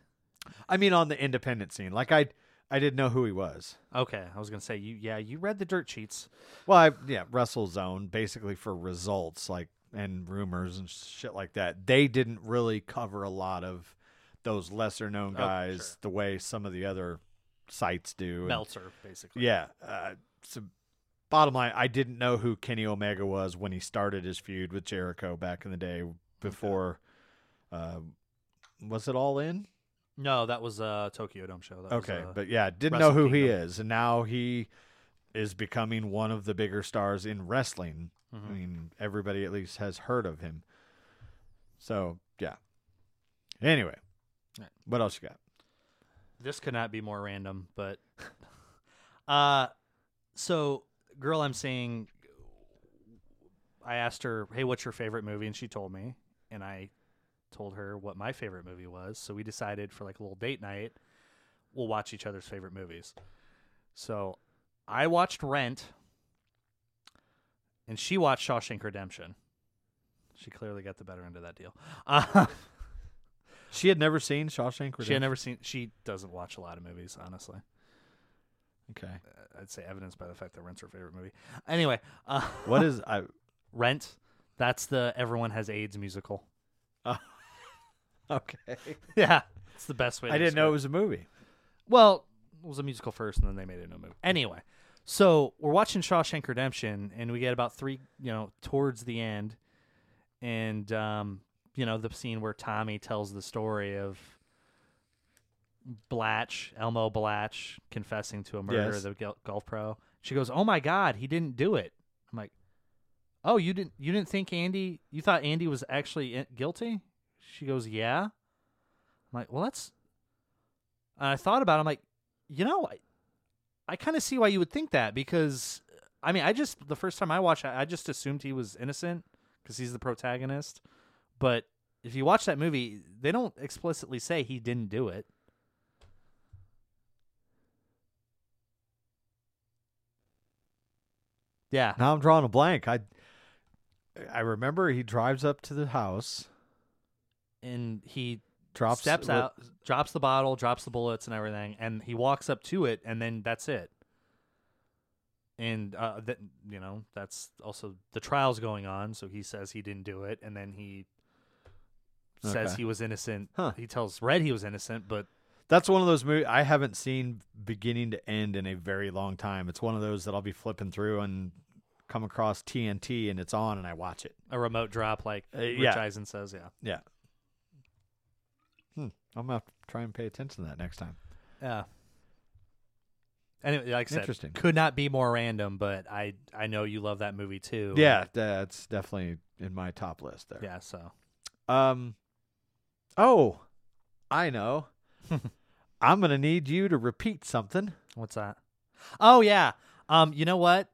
I mean, on the independent scene, like I, I didn't know who he was. Okay, I was gonna say you. Yeah, you read the dirt sheets. Well, I yeah, Wrestle Zone basically for results, like and rumors and shit like that. They didn't really cover a lot of those lesser known Oh, guys sure. the way some of the other sites do. and- Meltzer, basically. Yeah. Uh, so, bottom line, I didn't know who Kenny Omega was when he started his feud with Jericho back in the day. Before, uh, was it all in? No, that was a Tokyo Dome show. That was, Okay, uh, but yeah, didn't know who he is, and now he is becoming one of the bigger stars in wrestling. I mhm. mean, everybody at least has heard of him. So yeah. Anyway, Right. what else you got? this could not be more random, but uh so girl I'm seeing I asked her, "Hey, what's your favorite movie?" and she told me, and I told her what my favorite movie was. So we decided for like a little date night, we'll watch each other's favorite movies. So I watched Rent and she watched Shawshank Redemption. She clearly got the better end of that deal. Uh, She had never seen Shawshank Redemption. she had never seen. She doesn't watch a lot of movies, honestly. Okay. I'd say evidenced by the fact that Rent's her favorite movie. Anyway, uh, What is I? Rent? That's the Everyone Has AIDS musical. Okay. Yeah, it's the best way. To I didn't know it describe was a movie. Well, it was a musical first, and then they made it into a movie. Anyway, so we're watching Shawshank Redemption, and we get about three, you know, towards the end, and um, you know, the scene where Tommy tells the story of Blatch, Elmo Blatch, confessing to a murder Yes. of the golf pro. She goes, "Oh my God, he didn't do it." I'm like, "Oh, you didn't? You didn't think Andy? You thought Andy was actually guilty?" She goes, "Yeah." I'm like, "Well, that's." And I thought about. it. I'm like, you know, I, I kind of see why you would think that because, I mean, I just the first time I watched, I, I just assumed he was innocent because he's the protagonist. But if you watch that movie, they don't explicitly say he didn't do it. Yeah. Now I'm drawing a blank. I I remember he drives up to the house, And he drops steps what- out, drops the bottle, drops the bullets and everything, and he walks up to it, and then that's it. And uh, that you know, that's also the trial's going on, so he says he didn't do it, and then he says Okay. he was innocent. Huh. He tells Red he was innocent, but That's one of those movies I haven't seen beginning to end in a very long time. It's one of those that I'll be flipping through and come across TNT and it's on and I watch it. a remote drop, like Uh, Rich yeah. Eisen says, yeah, Yeah. Hmm. I'm gonna have to try and pay attention to that next time. yeah. Anyway, like I said, Interesting. could not be more random, but I I know you love that movie too. Yeah, that's definitely in my top list there. yeah. So Um. Oh, I know. I'm gonna need you to repeat something. What's that? Oh yeah. Um, you know what?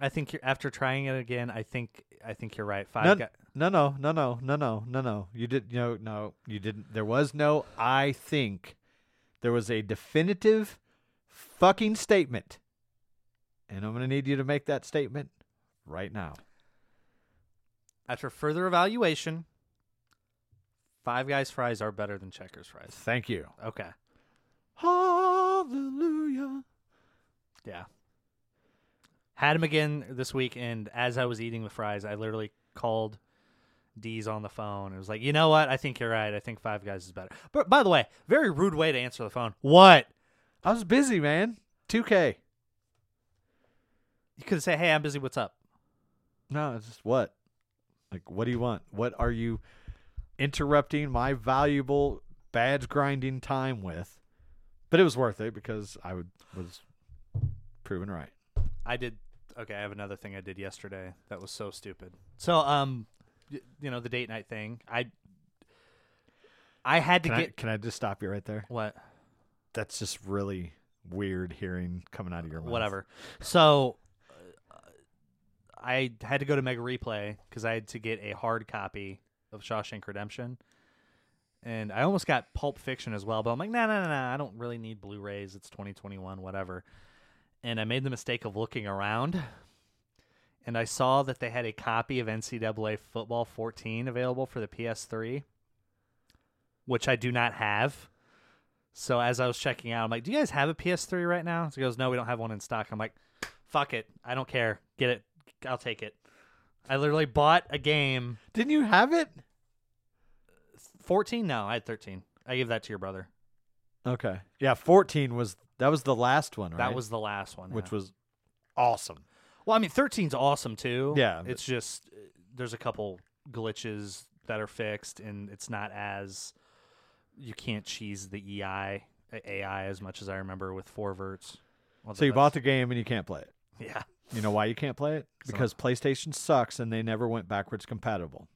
I think you're, after trying it again, I think I think you're right. Five No, no, no, no, no, no, no, no, no. You did no, no. You didn't. There was no. I think there was a definitive fucking statement, and I'm gonna need you to make that statement right now. After further evaluation, Five Guys fries are better than Checkers fries. Thank you. Okay. Hallelujah. Yeah. Had him again this week, and as I was eating the fries, I literally called D's on the phone. It was like, you know what? I think you're right. I think Five Guys is better. But by the way, very rude way to answer the phone. What? I was busy, man. 2K. You could say, hey, I'm busy. What's up? No, it's just what? Like, what do you want? What are you interrupting my valuable badge grinding time with? But it was worth it because I would was proven right. I did. Okay, I have another thing I did yesterday that was so stupid. So, um, y- you know the date night thing. I I had to Can I, get can I just stop you right there? what That's just really weird hearing coming out of your mouth. whatever. So uh, I had to go to Mega Replay because I had to get a hard copy of Shawshank Redemption. And I almost got Pulp Fiction as well, but I'm like, no, no, no, no, I don't really need Blu-rays. It's 2021, whatever. And I made the mistake of looking around, and I saw that they had a copy of NCAA Football 14 available for the PS3, which I do not have. So as I was checking out, I'm like, "Do you guys have a PS3 right now?" So he goes, "No, we don't have one in stock." I'm like, "Fuck it, I don't care. Get it. I'll take it." I literally bought a game. Didn't you have it? 14? No, I had 13. I gave that to your brother. Okay. Yeah, 14 was that was the last one, right? That was the last one, which yeah. was awesome. well. I mean, 13's awesome too. Yeah, it's just there's a couple glitches that are fixed, and it's not as you can't cheese the EI AI as much as I remember with four verts. So you bought the game and you can't play it. yeah. You know why you can't play it? Because PlayStation sucks and they never went backwards compatible.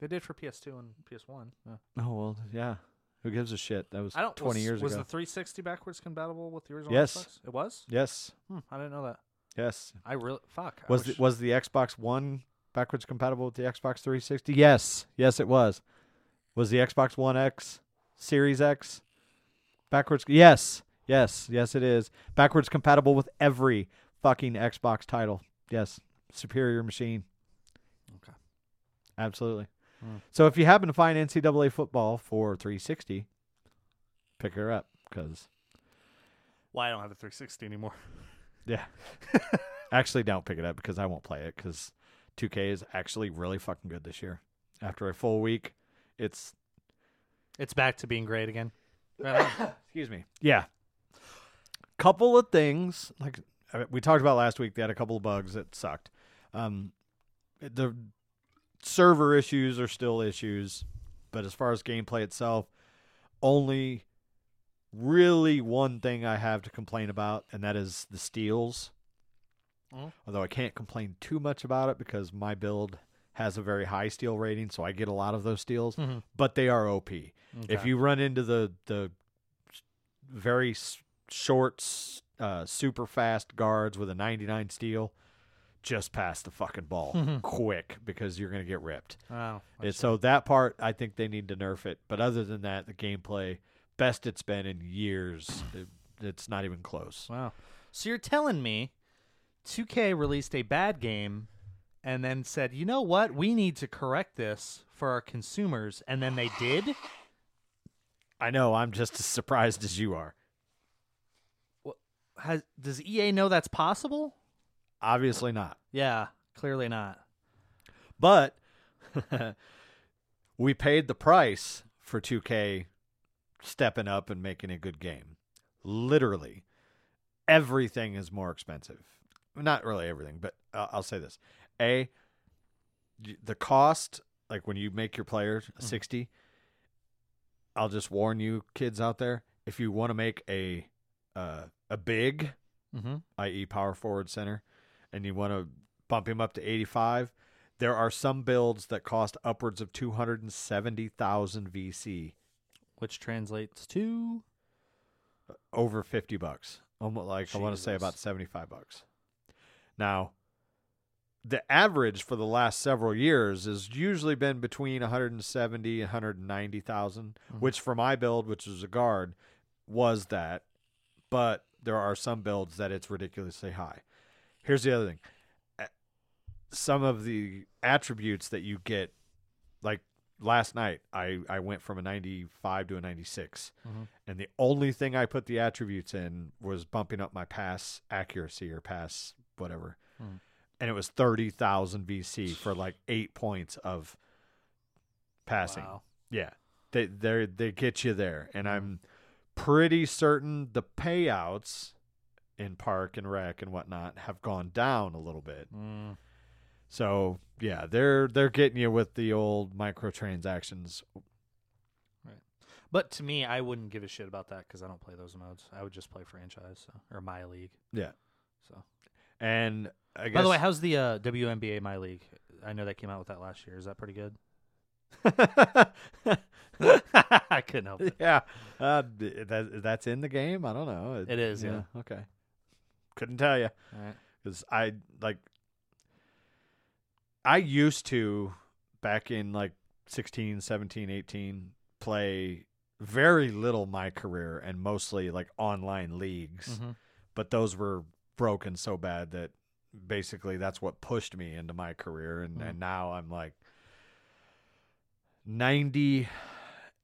They did for PS2 and PS1. Yeah. Oh well, yeah. Who gives a shit? That was I don't. 20 was, years was ago. Was the 360 backwards compatible with the original Yes. Xbox? It was. yes, Hmm, I didn't know that. yes. I really fuck. I Was wish- the, was the Xbox One backwards compatible with the Xbox 360? Yes, yes, it was. Was the Xbox One X, Series X, backwards? Yes, yes, yes, it is backwards compatible with every fucking Xbox title. Yes, superior machine. Okay. Absolutely. Hmm. So if you happen to find NCAA football for 360, pick her up because Why I don't have a 360 anymore? yeah. actually, don't pick it up because I won't play it because 2K is actually really fucking good this year. After a full week, it's It's back to being great again. Right excuse me. Yeah. Couple of things like we talked about last week. They had a couple of bugs that sucked. Um, the server issues are still issues, but as far as gameplay itself, only really one thing I have to complain about, and that is the steals. Mhm. Although I can't complain too much about it because my build has a very high steal rating, so I get a lot of those steals. Mhm. But they are OP. If you run into the the very s- short, s- uh, super fast guards with a 99 steal, just pass the fucking ball quick because you're going to get ripped. Wow. And so that part, I think they need to nerf it. But other than that, the gameplay, best it's been in years. It, it's not even close. Wow. So you're telling me 2K released a bad game and then said, you know what? We need to correct this for our consumers. And then they did? I know. I'm just as surprised as you are. Has, does EA know that's possible? Obviously not. Yeah, clearly not. But we paid the price for 2K stepping up and making a good game. Literally, everything is more expensive. Not really everything, but uh, I'll say this: a the cost, like when you make your players 60. I'll just warn you, kids out there, if you want to make a uh, a big Mm-hmm. i.e., power forward center, and you want to bump him up to 85, there are some builds that cost upwards of 270,000 VC, Which translates to. over 50 bucks. Almost like I want to say about 75 bucks. Now, the average for the last several years has usually been between 170 and 190,000, which for my build, which was a guard, was that. But there are some builds that it's ridiculously high. Here's the other thing. Some of the attributes that you get like last night I I went from a 95 to a 96. Mhm. And the only thing I put the attributes in was bumping up my pass accuracy or pass whatever. Hmm. And it was 30,000 VC for like 8 points of passing. Wow. Yeah. They they they get you there Mm-hmm. and I'm pretty certain the payouts in park and rec and whatnot have gone down a little bit. Mm. So yeah, they're they're getting you with the old microtransactions. Right. But to me, I wouldn't give a shit about that because I don't play those modes. I would just play franchise so, or my league. Yeah. So, And I guess by the way, how's the uh, WNBA my league? I know that came out with that last year. Is that pretty good? I couldn't help it. yeah, uh, that that's in the game. I don't know. It is, yeah. Okay. Couldn't tell you All right. because I like. I used to back in like 16, 17, 18 play very little my career and mostly like online leagues, Mhm. but those were broken so bad that basically that's what pushed me into my career and, Mm. and now I'm like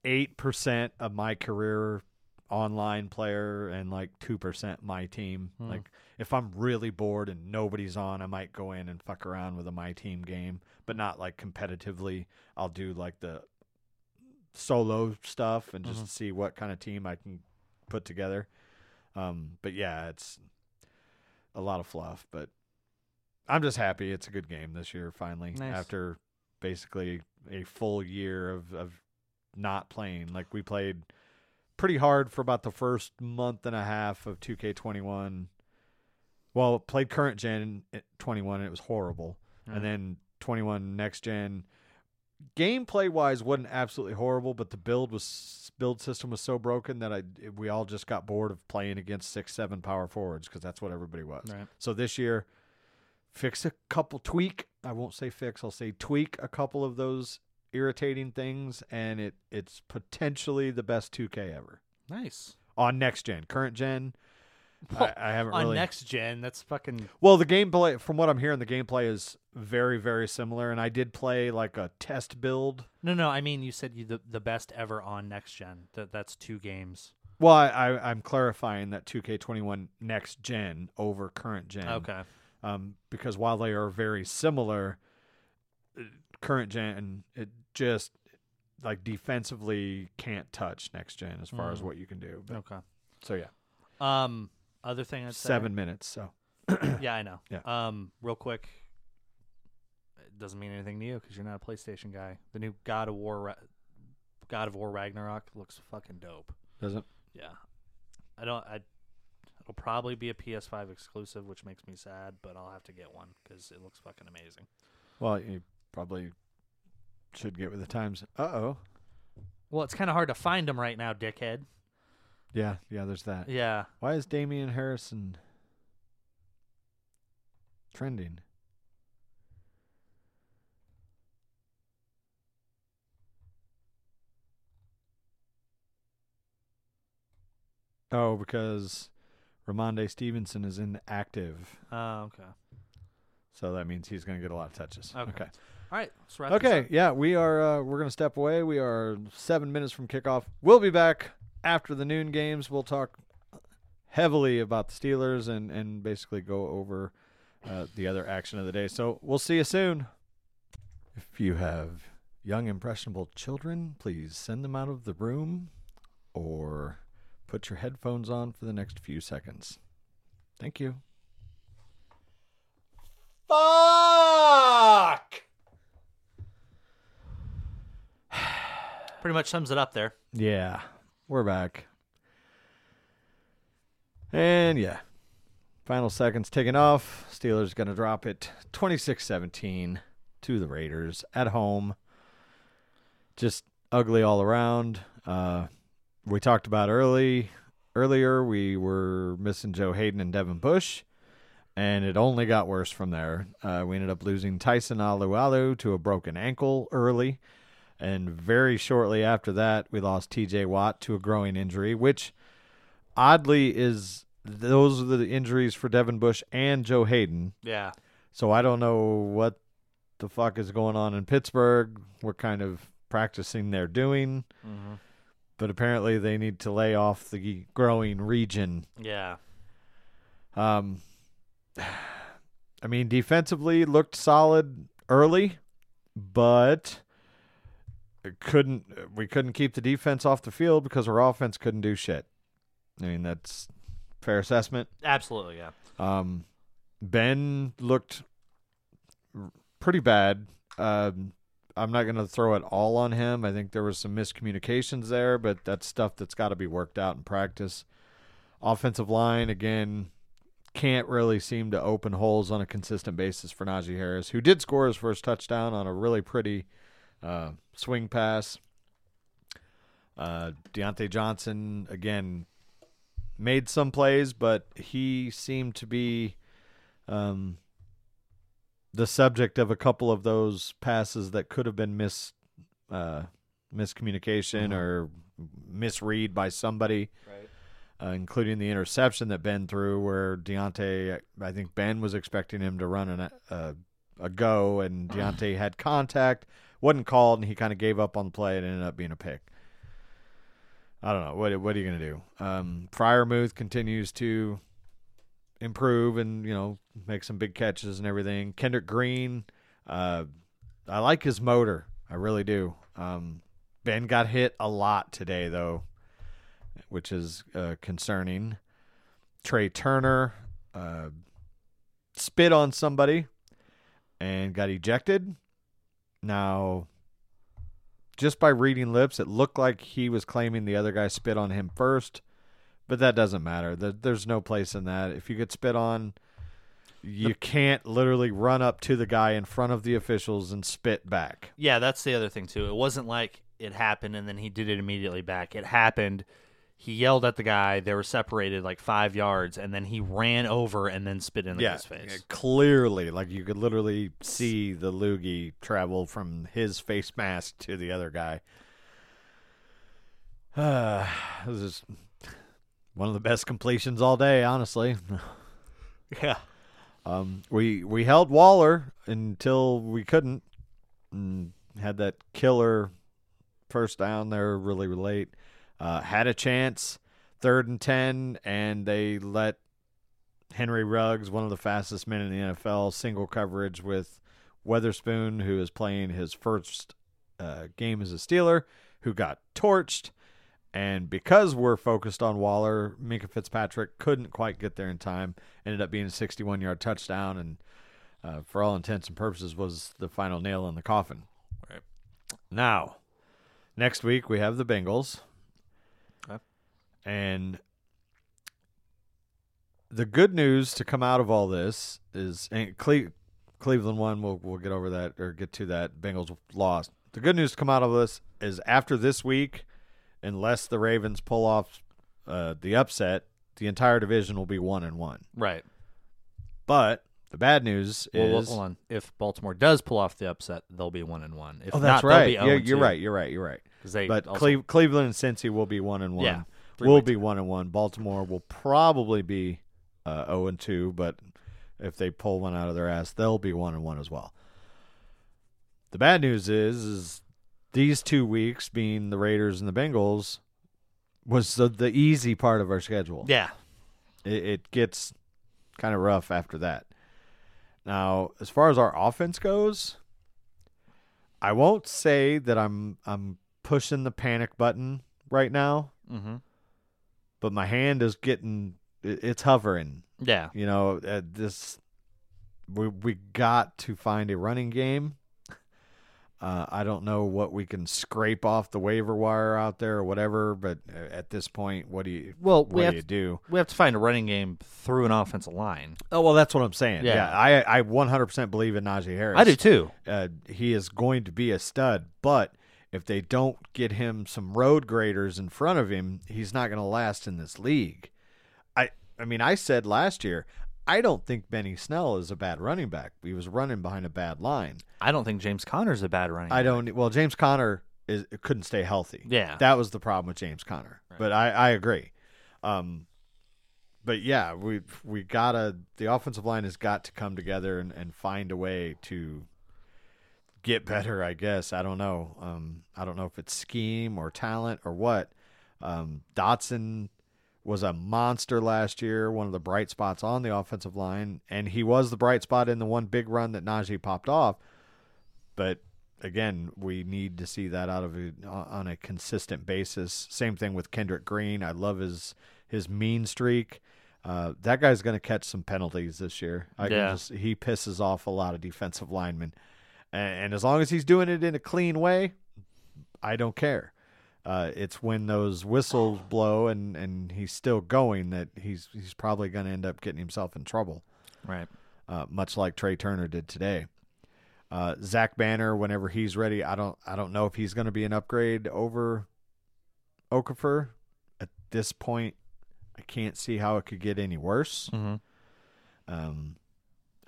98% of my career online player and like 2% my team. Hmm. Like if I'm really bored and nobody's on, I might go in and fuck around with a my team game, but not like competitively. I'll do like the solo stuff and just Mhm. see what kind of team I can put together. Um, but yeah, it's a lot of fluff, but I'm just happy it's a good game this year finally Nice. after basically a full year of, of not playing. Like we played pretty hard for about the first month and a half of 2K21. Well, played current gen at 21 and it was horrible. Yeah. And mm. then 21 next gen gameplay wise wasn't absolutely horrible, but the build was build system was so broken that I we all just got bored of playing against 6 7 power forwards because that's what everybody was. Right. So this year, fix a couple, tweak. I won't say fix. I'll say tweak a couple of those irritating things, and it it's potentially the best 2K ever Nice. on next gen. Current gen, I, I haven't On really. next gen, that's fucking. well, the gameplay, from what I'm hearing, the gameplay is very very similar, and I did play like a test build. No, no. I mean, you said you the the best ever on next gen. That that's two games. Well, I, I I'm clarifying that 2K21 next gen over current gen. Okay. um, because while they are very similar, current gen it just like defensively can't touch next gen as far as Mm. what you can do. But, Okay. so yeah, Um. Other thing I'd say. seven minutes. So Yeah, I know. Yeah. Um. Real quick. It doesn't mean anything to you because you're not a PlayStation guy. The new God of War, God of War Ragnarok looks fucking dope. doesn't Yeah. I don't. I. It'll probably be a PS5 exclusive, which makes me sad, but I'll have to get one because it looks fucking amazing. well you probably should get with the times. Uh oh. Well, it's kind of hard to find him right now, dickhead. Yeah, yeah, there's that. Yeah. Why is Damian Harrison trending? Oh, because Rhamondre Stevenson is inactive. Oh, okay. So that means he's going to get a lot of touches. Okay. okay. All right. Let's wrap this Okay, up. yeah, we are. Uh, we're gonna step away. We are seven minutes from kickoff. We'll be back after the noon games. We'll talk heavily about the Steelers and and basically go over uh, the other action of the day. So we'll see you soon. If you have young impressionable children, please send them out of the room, or put your headphones on for the next few seconds. Thank you. Fuck. Pretty much sums it up there. Yeah, we're back. And yeah, final seconds taking off. Steelers going to drop it 26 17 to the Raiders at home. Just ugly all around. Uh, we talked about early earlier, we were missing Joe Haden and Devin Bush, and it only got worse from there. Uh, we ended up losing Tyson Alualu to a broken ankle early. And very shortly after that, we lost TJ Watt to a growing injury, which oddly is those are the injuries for Devin Bush and Joe Haden. Yeah. So I don't know what the fuck is going on in Pittsburgh. What kind of practicing they're doing, Mm-hmm. but apparently they need to lay off the growing region. Yeah. Um, I mean, defensively looked solid early, but couldn't. We couldn't keep the defense off the field because our offense couldn't do shit. I mean, that's fair assessment. Absolutely. Yeah. Um, Ben looked pretty bad. Um, I'm not going to throw it all on him. I think there was some miscommunications there, but that's stuff that's got to be worked out in practice. Offensive line again can't really seem to open holes on a consistent basis for Najee Harris, who did score his first touchdown on a really pretty uh, swing pass. Uh, Diontae Johnson again made some plays, but he seemed to be um, the subject of a couple of those passes that could have been mis uh, miscommunication or misread by somebody, Right. uh, including the interception that Ben threw, where Diontae, I think Ben was expecting him to run an, a a go, and Diontae had contact, wasn't called, and he kind of gave up on the play, and it ended up being a pick. I don't know what what are you gonna do? Um, Freiermuth continues to improve and you know make some big catches and everything. Kendrick Green, uh, I like his motor, I really do. Um, ben got hit a lot today though, which is uh, concerning. Trai Turner uh, spit on somebody and got ejected. Now, just by reading lips, it looked like he was claiming the other guy spit on him first, but that doesn't matter. There's no place in that. If you get spit on, you can't literally run up to the guy in front of the officials and spit back. Yeah, that's the other thing too. It wasn't like it happened and then he did it immediately back. It happened. He yelled at the guy. They were separated like five yards, and then he ran over and then spit in the guy's face. clearly, like you could literally see the loogie travel from his face mask to the other guy. Uh, this is one of the best completions all day, honestly. Yeah. Um, we we held Waller until we couldn't, and had that killer first down there really late. Uh, had a chance, third and ten, and they let Henry Ruggs, one of the fastest men in the NFL, single coverage with Witherspoon, who is playing his first uh, game as a Steeler, who got torched. And because we're focused on Waller, Minkah Fitzpatrick couldn't quite get there in time. Ended up being a 61 yard touchdown, and uh, for all intents and purposes, was the final nail in the coffin. Right. Now, next week we have the Bengals. And the good news to come out of all this is and Cle- Cleveland won. We'll we'll get over that or get to that. Bengals lost. The good news to come out of this is after this week, unless the Ravens pull off uh, the upset, the entire division will be one and one. Right. But the bad news Well, well, is hold on. If Baltimore does pull off the upset, they'll be one and one. If oh, not, that's they'll right. Yeah, you're right. You're right. You're right. But also- Cle- Cleveland and Cincy will be one and one. Yeah. Will be one and one. Baltimore will probably be uh, zero and two, but if they pull one out of their ass, they'll be one and one as well. The bad news is, is these two weeks, being the Raiders and the Bengals, was the, the easy part of our schedule. Yeah. It, it gets kind of rough after that. Now, as far as our offense goes, I won't say that I'm I'm pushing the panic button right now, Mm-hmm. But my hand is getting it's hovering. Yeah. You know, uh, this we we got to find a running game. Uh, I don't know what we can scrape off the waiver wire out there or whatever, but at this point, what do you Well, what we do have you do? we have to find a running game through an offensive line. Oh well, that's what I'm saying. Yeah. Yeah, I I 100% believe in Najee Harris. I do too. Uh, he is going to be a stud, but if they don't get him some road graders in front of him, he's not going to last in this league. I I mean, I said last year, I don't think Benny Snell is a bad running back. He was running behind a bad line. I don't think James Conner's a bad running. I back. don't. Well, James Conner is couldn't stay healthy. Yeah. that was the problem with James Conner. But I I agree. Um, but yeah, we we gotta the offensive line has got to come together and, and find a way to get better. I guess I don't know. Um, I don't know if it's scheme or talent or what. Um, Dotson was a monster last year, one of the bright spots on the offensive line, and he was the bright spot in the one big run that Najee popped off. But again, we need to see that out of it on a consistent basis. Same thing with Kendrick Green. I love his his mean streak. Uh, that guy's going to catch some penalties this year. I Yeah. just he pisses off a lot of defensive linemen, and, as long as he's doing it in a clean way, I don't care. Uh, it's when those whistles blow and, and he's still going that he's he's probably going to end up getting himself in trouble Right. uh, much like Trai Turner did today. Uh, Zach Banner, whenever he's ready, I don't I don't know if he's going to be an upgrade over Okafor. At this point, I can't see how it could get any worse. Mm-hmm. Um,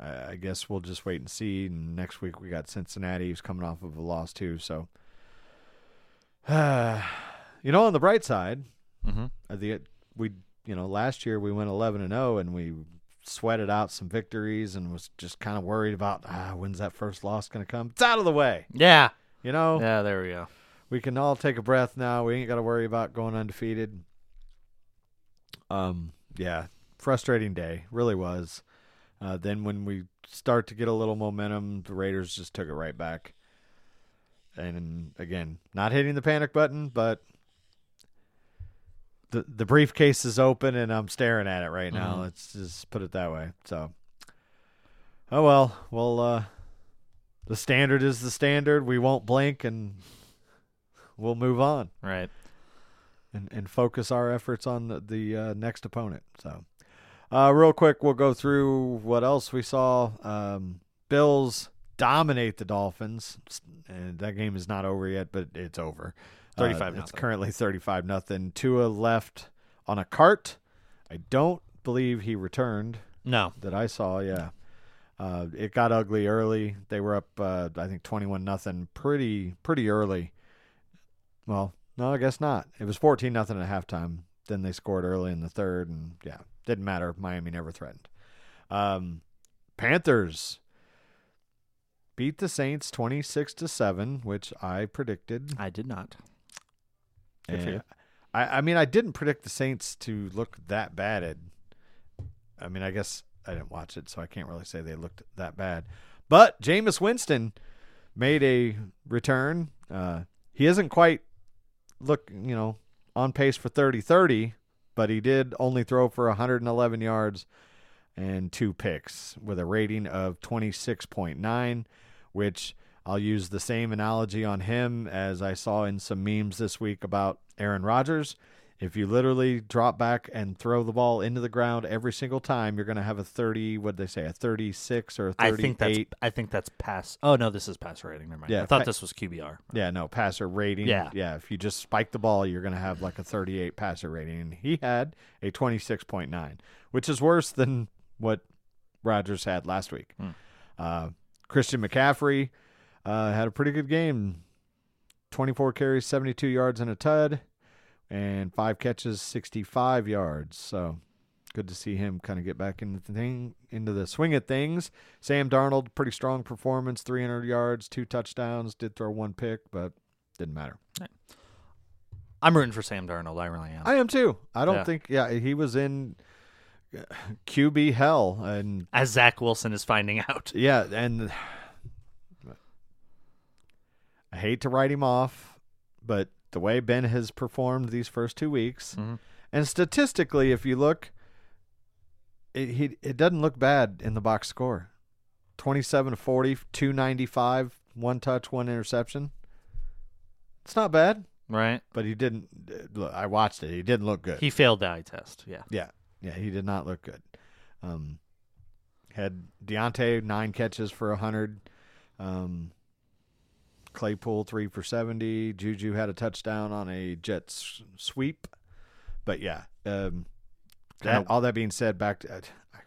I, guess we'll just wait and see. And next week we got Cincinnati, who's coming off of a loss too. So, you know, on the bright side, Mm-hmm. uh, the we you know last year we went 11 and 0 and we sweated out some victories and was just kind of worried about ah when's that first loss going to come it's out of the way Yeah. you know Yeah. There we go. we can all take a breath now we ain't got to worry about going undefeated um yeah frustrating day really was uh, then when we start to get a little momentum the raiders just took it right back and again not hitting the panic button but the the briefcase is open and I'm staring at it right now. Mhm. Let's just put it that way. So, oh well. Well, uh, the standard is the standard. We won't blink and we'll move on Right. and and focus our efforts on the the uh, next opponent. So, uh, real quick, we'll go through what else we saw. Um, Bills dominate the Dolphins, and that game is not over yet, but it's over. Uh, 35 It's currently thirty-five nothing. Tua left on a cart. I don't believe he returned No. that I saw. Yeah, uh, it got ugly early. They were up, uh, I think, twenty-one nothing, pretty pretty early. Well, no, I guess not. It was fourteen nothing at halftime. Then they scored early in the third, and yeah, didn't matter. Miami never threatened. Um, Panthers beat the Saints twenty-six to seven, which I predicted. I did not. Good for And you. I, I mean, I didn't predict the Saints to look that bad. At, I mean, I guess I didn't watch it, so I can't really say they looked that bad. But Jameis Winston made a return. Uh, he isn't quite look, you know, on pace for 30-30, but he did only throw for 111 yards and two picks with a rating of 26.9, which I'll use the same analogy on him as I saw in some memes this week about Aaron Rodgers. If you literally drop back and throw the ball into the ground every single time, you're going to have a 30, what did they say, a 36 or a 38? I think that's. I think that's pass. Oh no, this is passer rating. Never mind. Yeah, I thought pa- this was QBR. Yeah, no, passer rating. Yeah. Yeah, if you just spike the ball, you're going to have like a 38 passer rating. And he had a 26.9, which is worse than what Rodgers had last week. Hmm. Uh, Christian McCaffrey uh, had a pretty good game 24 carries, 72 yards, and a tud, and five catches, 65 yards. So good to see him kind of get back into the thing, into the swing of things. Sam Darnold, pretty strong performance, 300 yards, two touchdowns, did throw one pick, but didn't matter. I'm rooting for Sam Darnold. I really am. I am too. I don't Yeah. think, yeah, he was in uh, QB hell, and As Zach Wilson is finding out. yeah, and I hate to write him off, but the way Ben has performed these first two weeks, Mhm. and statistically, if you look, it he, it doesn't look bad in the box score. 27 to 40, 295, one touch, one interception. It's not bad, Right? but he didn't. Look, I watched it. He didn't look good. He failed the eye test. Yeah. Yeah, yeah, he did not look good. Um, had Diontae nine catches for a hundred. Um, Claypool three for seventy. Juju had a touchdown on a Jets sweep. But yeah, um, that, all that being said, back to. I,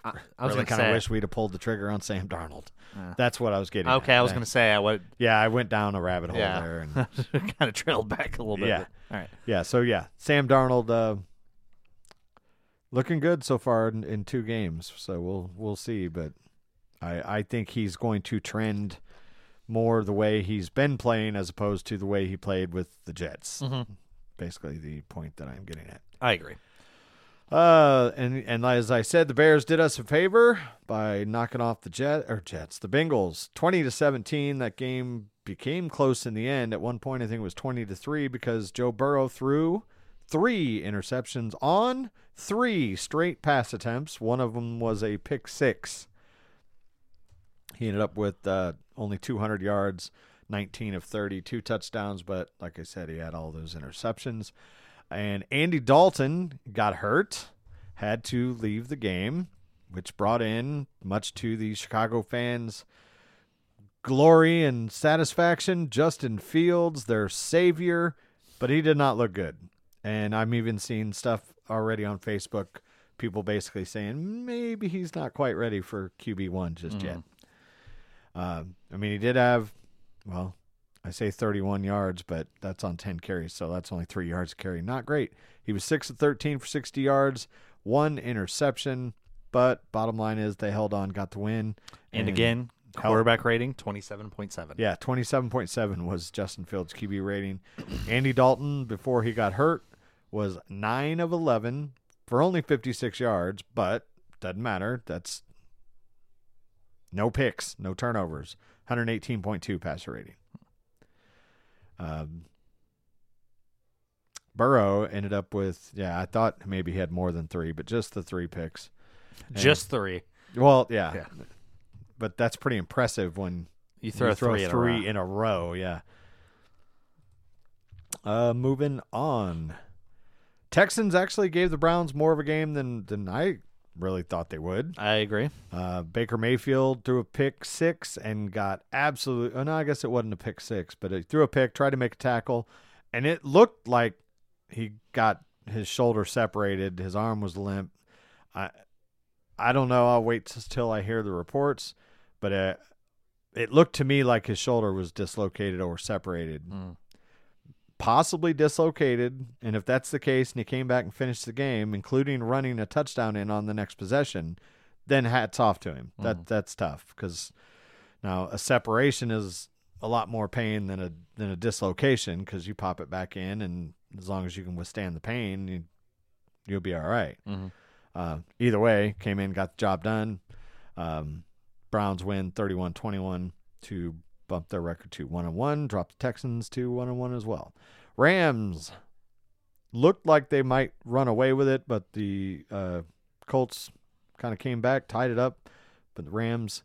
I- I was really kind of wish we'd have pulled the trigger on Sam Darnold. Yeah. That's what I was getting. Okay, at. I was going to say I would. Yeah, I went down a rabbit hole Yeah. there, and kind of trailed back a little bit. Yeah. but- All right. Yeah, so yeah, Sam Darnold uh, looking good so far in, in two games. So we'll we'll see, but I I think he's going to trend more the way he's been playing as opposed to the way he played with the Jets. Mhm. Basically, the point that I'm getting at. I agree. Uh, and and as I said, the Bears did us a favor by knocking off the Jet or Jets, the Bengals, twenty to seventeen. That game became close in the end. At one point, I think it was twenty to three because Joe Burrow threw three interceptions on three straight pass attempts. One of them was a pick six. He ended up with uh, only 200 yards, 19 of 30, two touchdowns, but like I said, he had all those interceptions. And Andy Dalton got hurt, had to leave the game, which brought in, much to the Chicago fans' glory and satisfaction, Justin Fields, their savior, but he did not look good. And I'm even seeing stuff already on Facebook, people basically saying maybe he's not quite ready for QB1 just yet. Um, I mean, he did have, well, I say 31 yards, but that's on 10 carries, so that's only three yards a carry. Not great. He was 6 of 13 for 60 yards, one interception, but bottom line is they held on, got the win. And, again, Hell- quarterback rating twenty seven point seven. Yeah, 27.7 was Justin Fields' QB rating. Andy Dalton, before he got hurt, was 9 of 11 for only 56 yards, but doesn't matter. That's no picks, no turnovers, 118.2 passer rating. Um, Burrow ended up with, yeah, I thought maybe he had more than three, but just the three picks. Just three. Well, yeah. Yeah. But that's pretty impressive when You throw, you throw three, three, in a row. in a row. Yeah. Uh, moving on. Texans actually gave the Browns more of a game than than I really thought they would. I agree. Uh, Baker Mayfield threw a pick six and got absolutely. Oh no, I guess it wasn't a pick six, but he threw a pick, tried to make a tackle, and it looked like he got his shoulder separated. His arm was limp. I I don't know. I'll wait till I hear the reports, but uh, it looked to me like his shoulder was dislocated or separated, Mm. Possibly dislocated. And if that's the case, and he came back and finished the game, including running a touchdown in on the next possession, then hats off to him. That that's tough because now a separation is a lot more pain than a than a dislocation because you pop it back in, and as long as you can withstand the pain, you, you'll be all right. Mhm. Uh, either way, came in, got the job done. Um, Browns win 31-21 to bump their record to one and one. Drop the Texans to one and one as well. Rams looked like they might run away with it, but the uh, Colts kind of came back, tied it up. But the Rams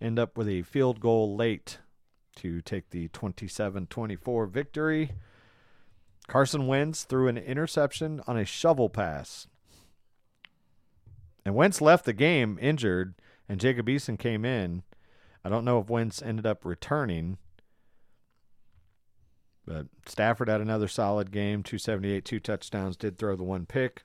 end up with a field goal late to take the 27-24 victory. Carson Wentz threw an interception on a shovel pass. And Wentz left the game injured, and Jacob Eason came in. I don't know if Wentz ended up returning. But Stafford had another solid game, 278, two touchdowns, did throw the one pick.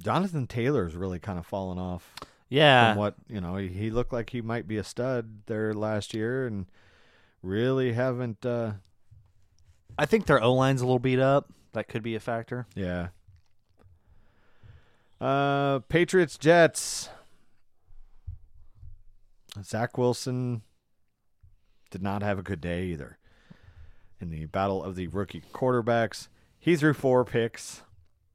Jonathan Taylor's really kind of fallen off Yeah. from what, you know, he, he looked like he might be a stud there last year and really haven't uh I think their O line's a little beat up. That could be a factor. Yeah. Uh, Patriots Jets. Zach Wilson did not have a good day either. In the battle of the rookie quarterbacks, he threw four picks,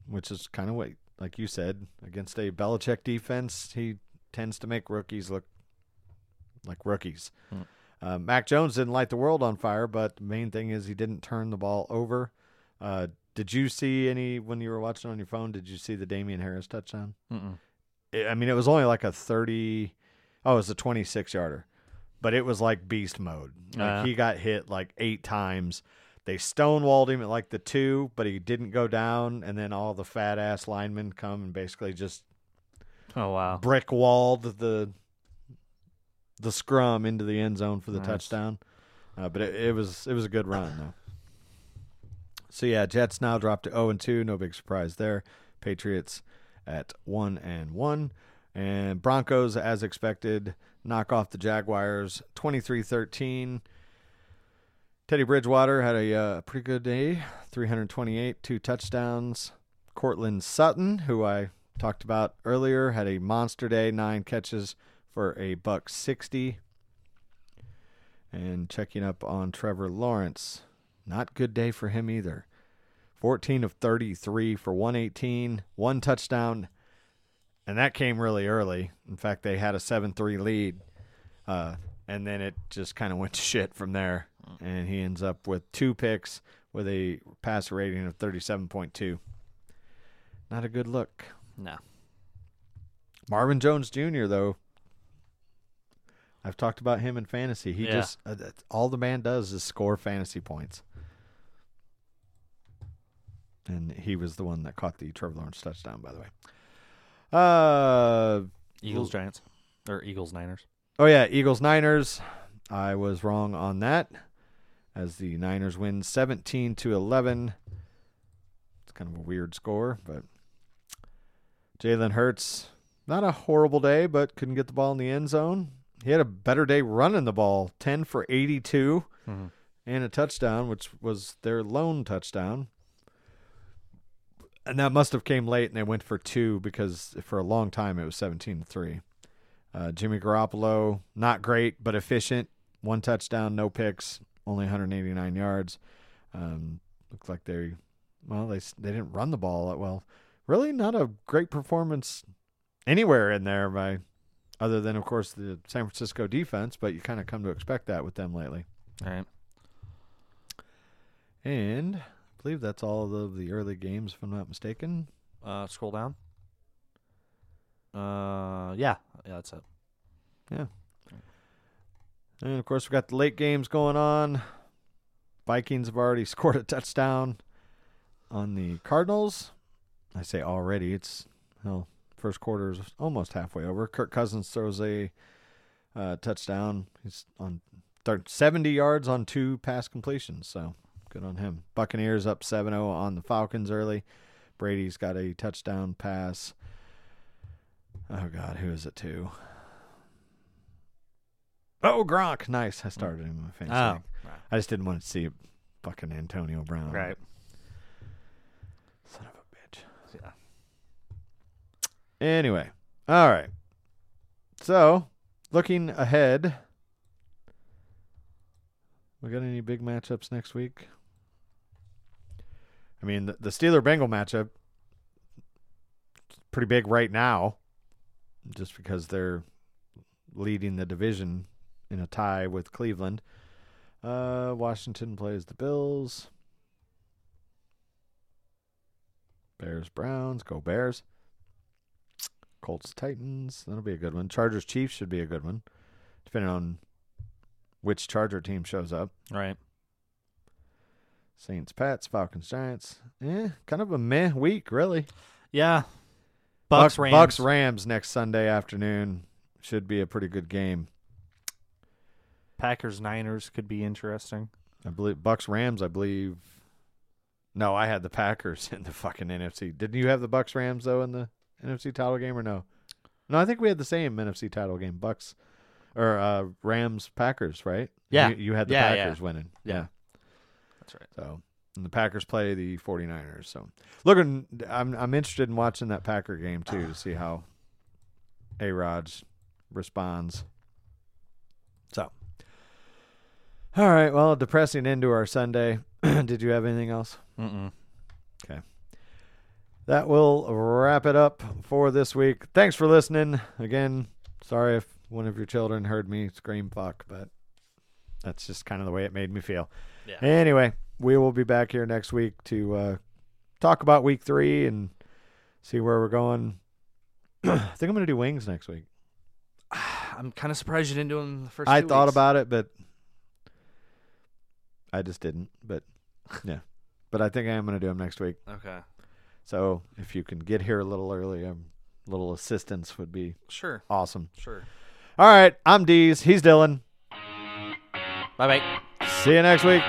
which is kind of what, like you said, against a Belichick defense, he tends to make rookies look like rookies. Hmm. Uh, Mac Jones didn't light the world on fire, but the main thing is he didn't turn the ball over. Uh, did you see any when you were watching on your phone? Did you see the Damien Harris touchdown? Mm-mm. I I mean, it was only like a thirty. Oh, it was a twenty-six yarder, but it was like beast mode. Like Uh. he got hit like eight times. They stonewalled him at like the two, but he didn't go down. And then all the fat ass linemen come and basically just Oh wow. brick walled the the scrum into the end zone for the Nice. touchdown. Uh, but it, it was it was a good run though. So yeah, Jets now dropped to zero and two. No big surprise there. Patriots at one and one, and Broncos as expected knock off the Jaguars 23-13. Teddy Bridgewater had a uh, pretty good day, 328, two touchdowns. Courtland Sutton, who I talked about earlier, had a monster day, nine catches for a buck 60. And checking up on Trevor Lawrence, not good day for him either. 14 of 33 for 118, one touchdown, and that came really early. In fact, they had a 7-3 lead. Uh, and then it just kind of went to shit from there. And he ends up with two picks with a passer rating of 37.2. Not a good look. No. Marvin Jones Jr. though, I've talked about him in fantasy. He Yeah. just uh, all the man does is score fantasy points, and he was the one that caught the Trevor Lawrence touchdown. By the way, uh, Eagles Giants or Eagles Niners. oh yeah, Eagles Niners. I was wrong on that, as the Niners win seventeen to eleven. It's kind of a weird score, but Jalen Hurts, not a horrible day, but couldn't get the ball in the end zone. He had a better day running the ball, 10 for 82 Mhm. and a touchdown, which was their lone touchdown. And that must have came late and they went for two because for a long time it was 17 to 3. Uh, Jimmy Garoppolo, not great, but efficient. One touchdown, no picks, only 189 yards. Um, looked like they, well, they they didn't run the ball that well. Really, not a great performance anywhere in there by, other than of course the San Francisco defense. But you kind of come to expect that with them lately. All right. And believe that's all of the early games, if I'm not mistaken. Uh, scroll down. Uh, yeah, yeah, that's it. Yeah. And of course, we've got the late games going on. Vikings have already scored a touchdown on the Cardinals. I say already. It's well, first quarter is almost halfway over. Kirk Cousins throws a uh, touchdown. He's on thir- 70 yards on two pass completions. So good on him. Buccaneers up 7 0 on the Falcons early. Brady's got a touchdown pass. Oh, God. Who is it to? Oh, Gronk. Nice. I started him in my fantasy. Oh. I just didn't want to see fucking Antonio Brown. right. Son of a bitch. Yeah. Anyway, all right. So, looking ahead, we got any big matchups next week? I mean, the, the Steeler Bengal matchup pretty big right now, just because they're leading the division in a tie with Cleveland. Uh, Washington plays the Bills. Bears Browns, go Bears. Colts Titans, that'll be a good one. Chargers Chiefs should be a good one, depending on which Charger team shows up. Right. Saints Pats, Falcons Giants. Eh, kind of a meh week, really. Yeah. Bucs Buck- Rams. Bucs Rams next Sunday afternoon should be a pretty good game. Packers Niners could be interesting. I believe Bucs Rams. I believe. No, I had the Packers in the fucking NFC. Didn't you have the Bucs Rams though in the NFC title game or no? No, I think we had the same NFC title game. Bucs or uh, Rams Packers, right? Yeah. you, you had the Yeah, yeah. Packers winning. Yeah. yeah. That's right. So And the Packers play the 49ers. So, looking, I'm I'm interested in watching that Packer game too to see how A Rod's responds. So, all right. Well, depressing into our Sunday. Did you have anything else? Mm-mm. that will wrap it up for this week. Thanks for listening. Again, sorry if one of your children heard me scream fuck, but that's just kind of the way it made me feel. Yeah. Anyway, we will be back here next week to uh, talk about week three and see where we're going. I think I'm going to do wings next week. I'm kind of surprised you didn't do them the first. I thought weeks. about it, but I just didn't. But yeah, but I think I am going to do them next week. Okay. So if you can get here a little early, um, a little assistance would be Sure. awesome. Sure. All right, I'm Deez. He's Dylan. Bye bye. See you next week.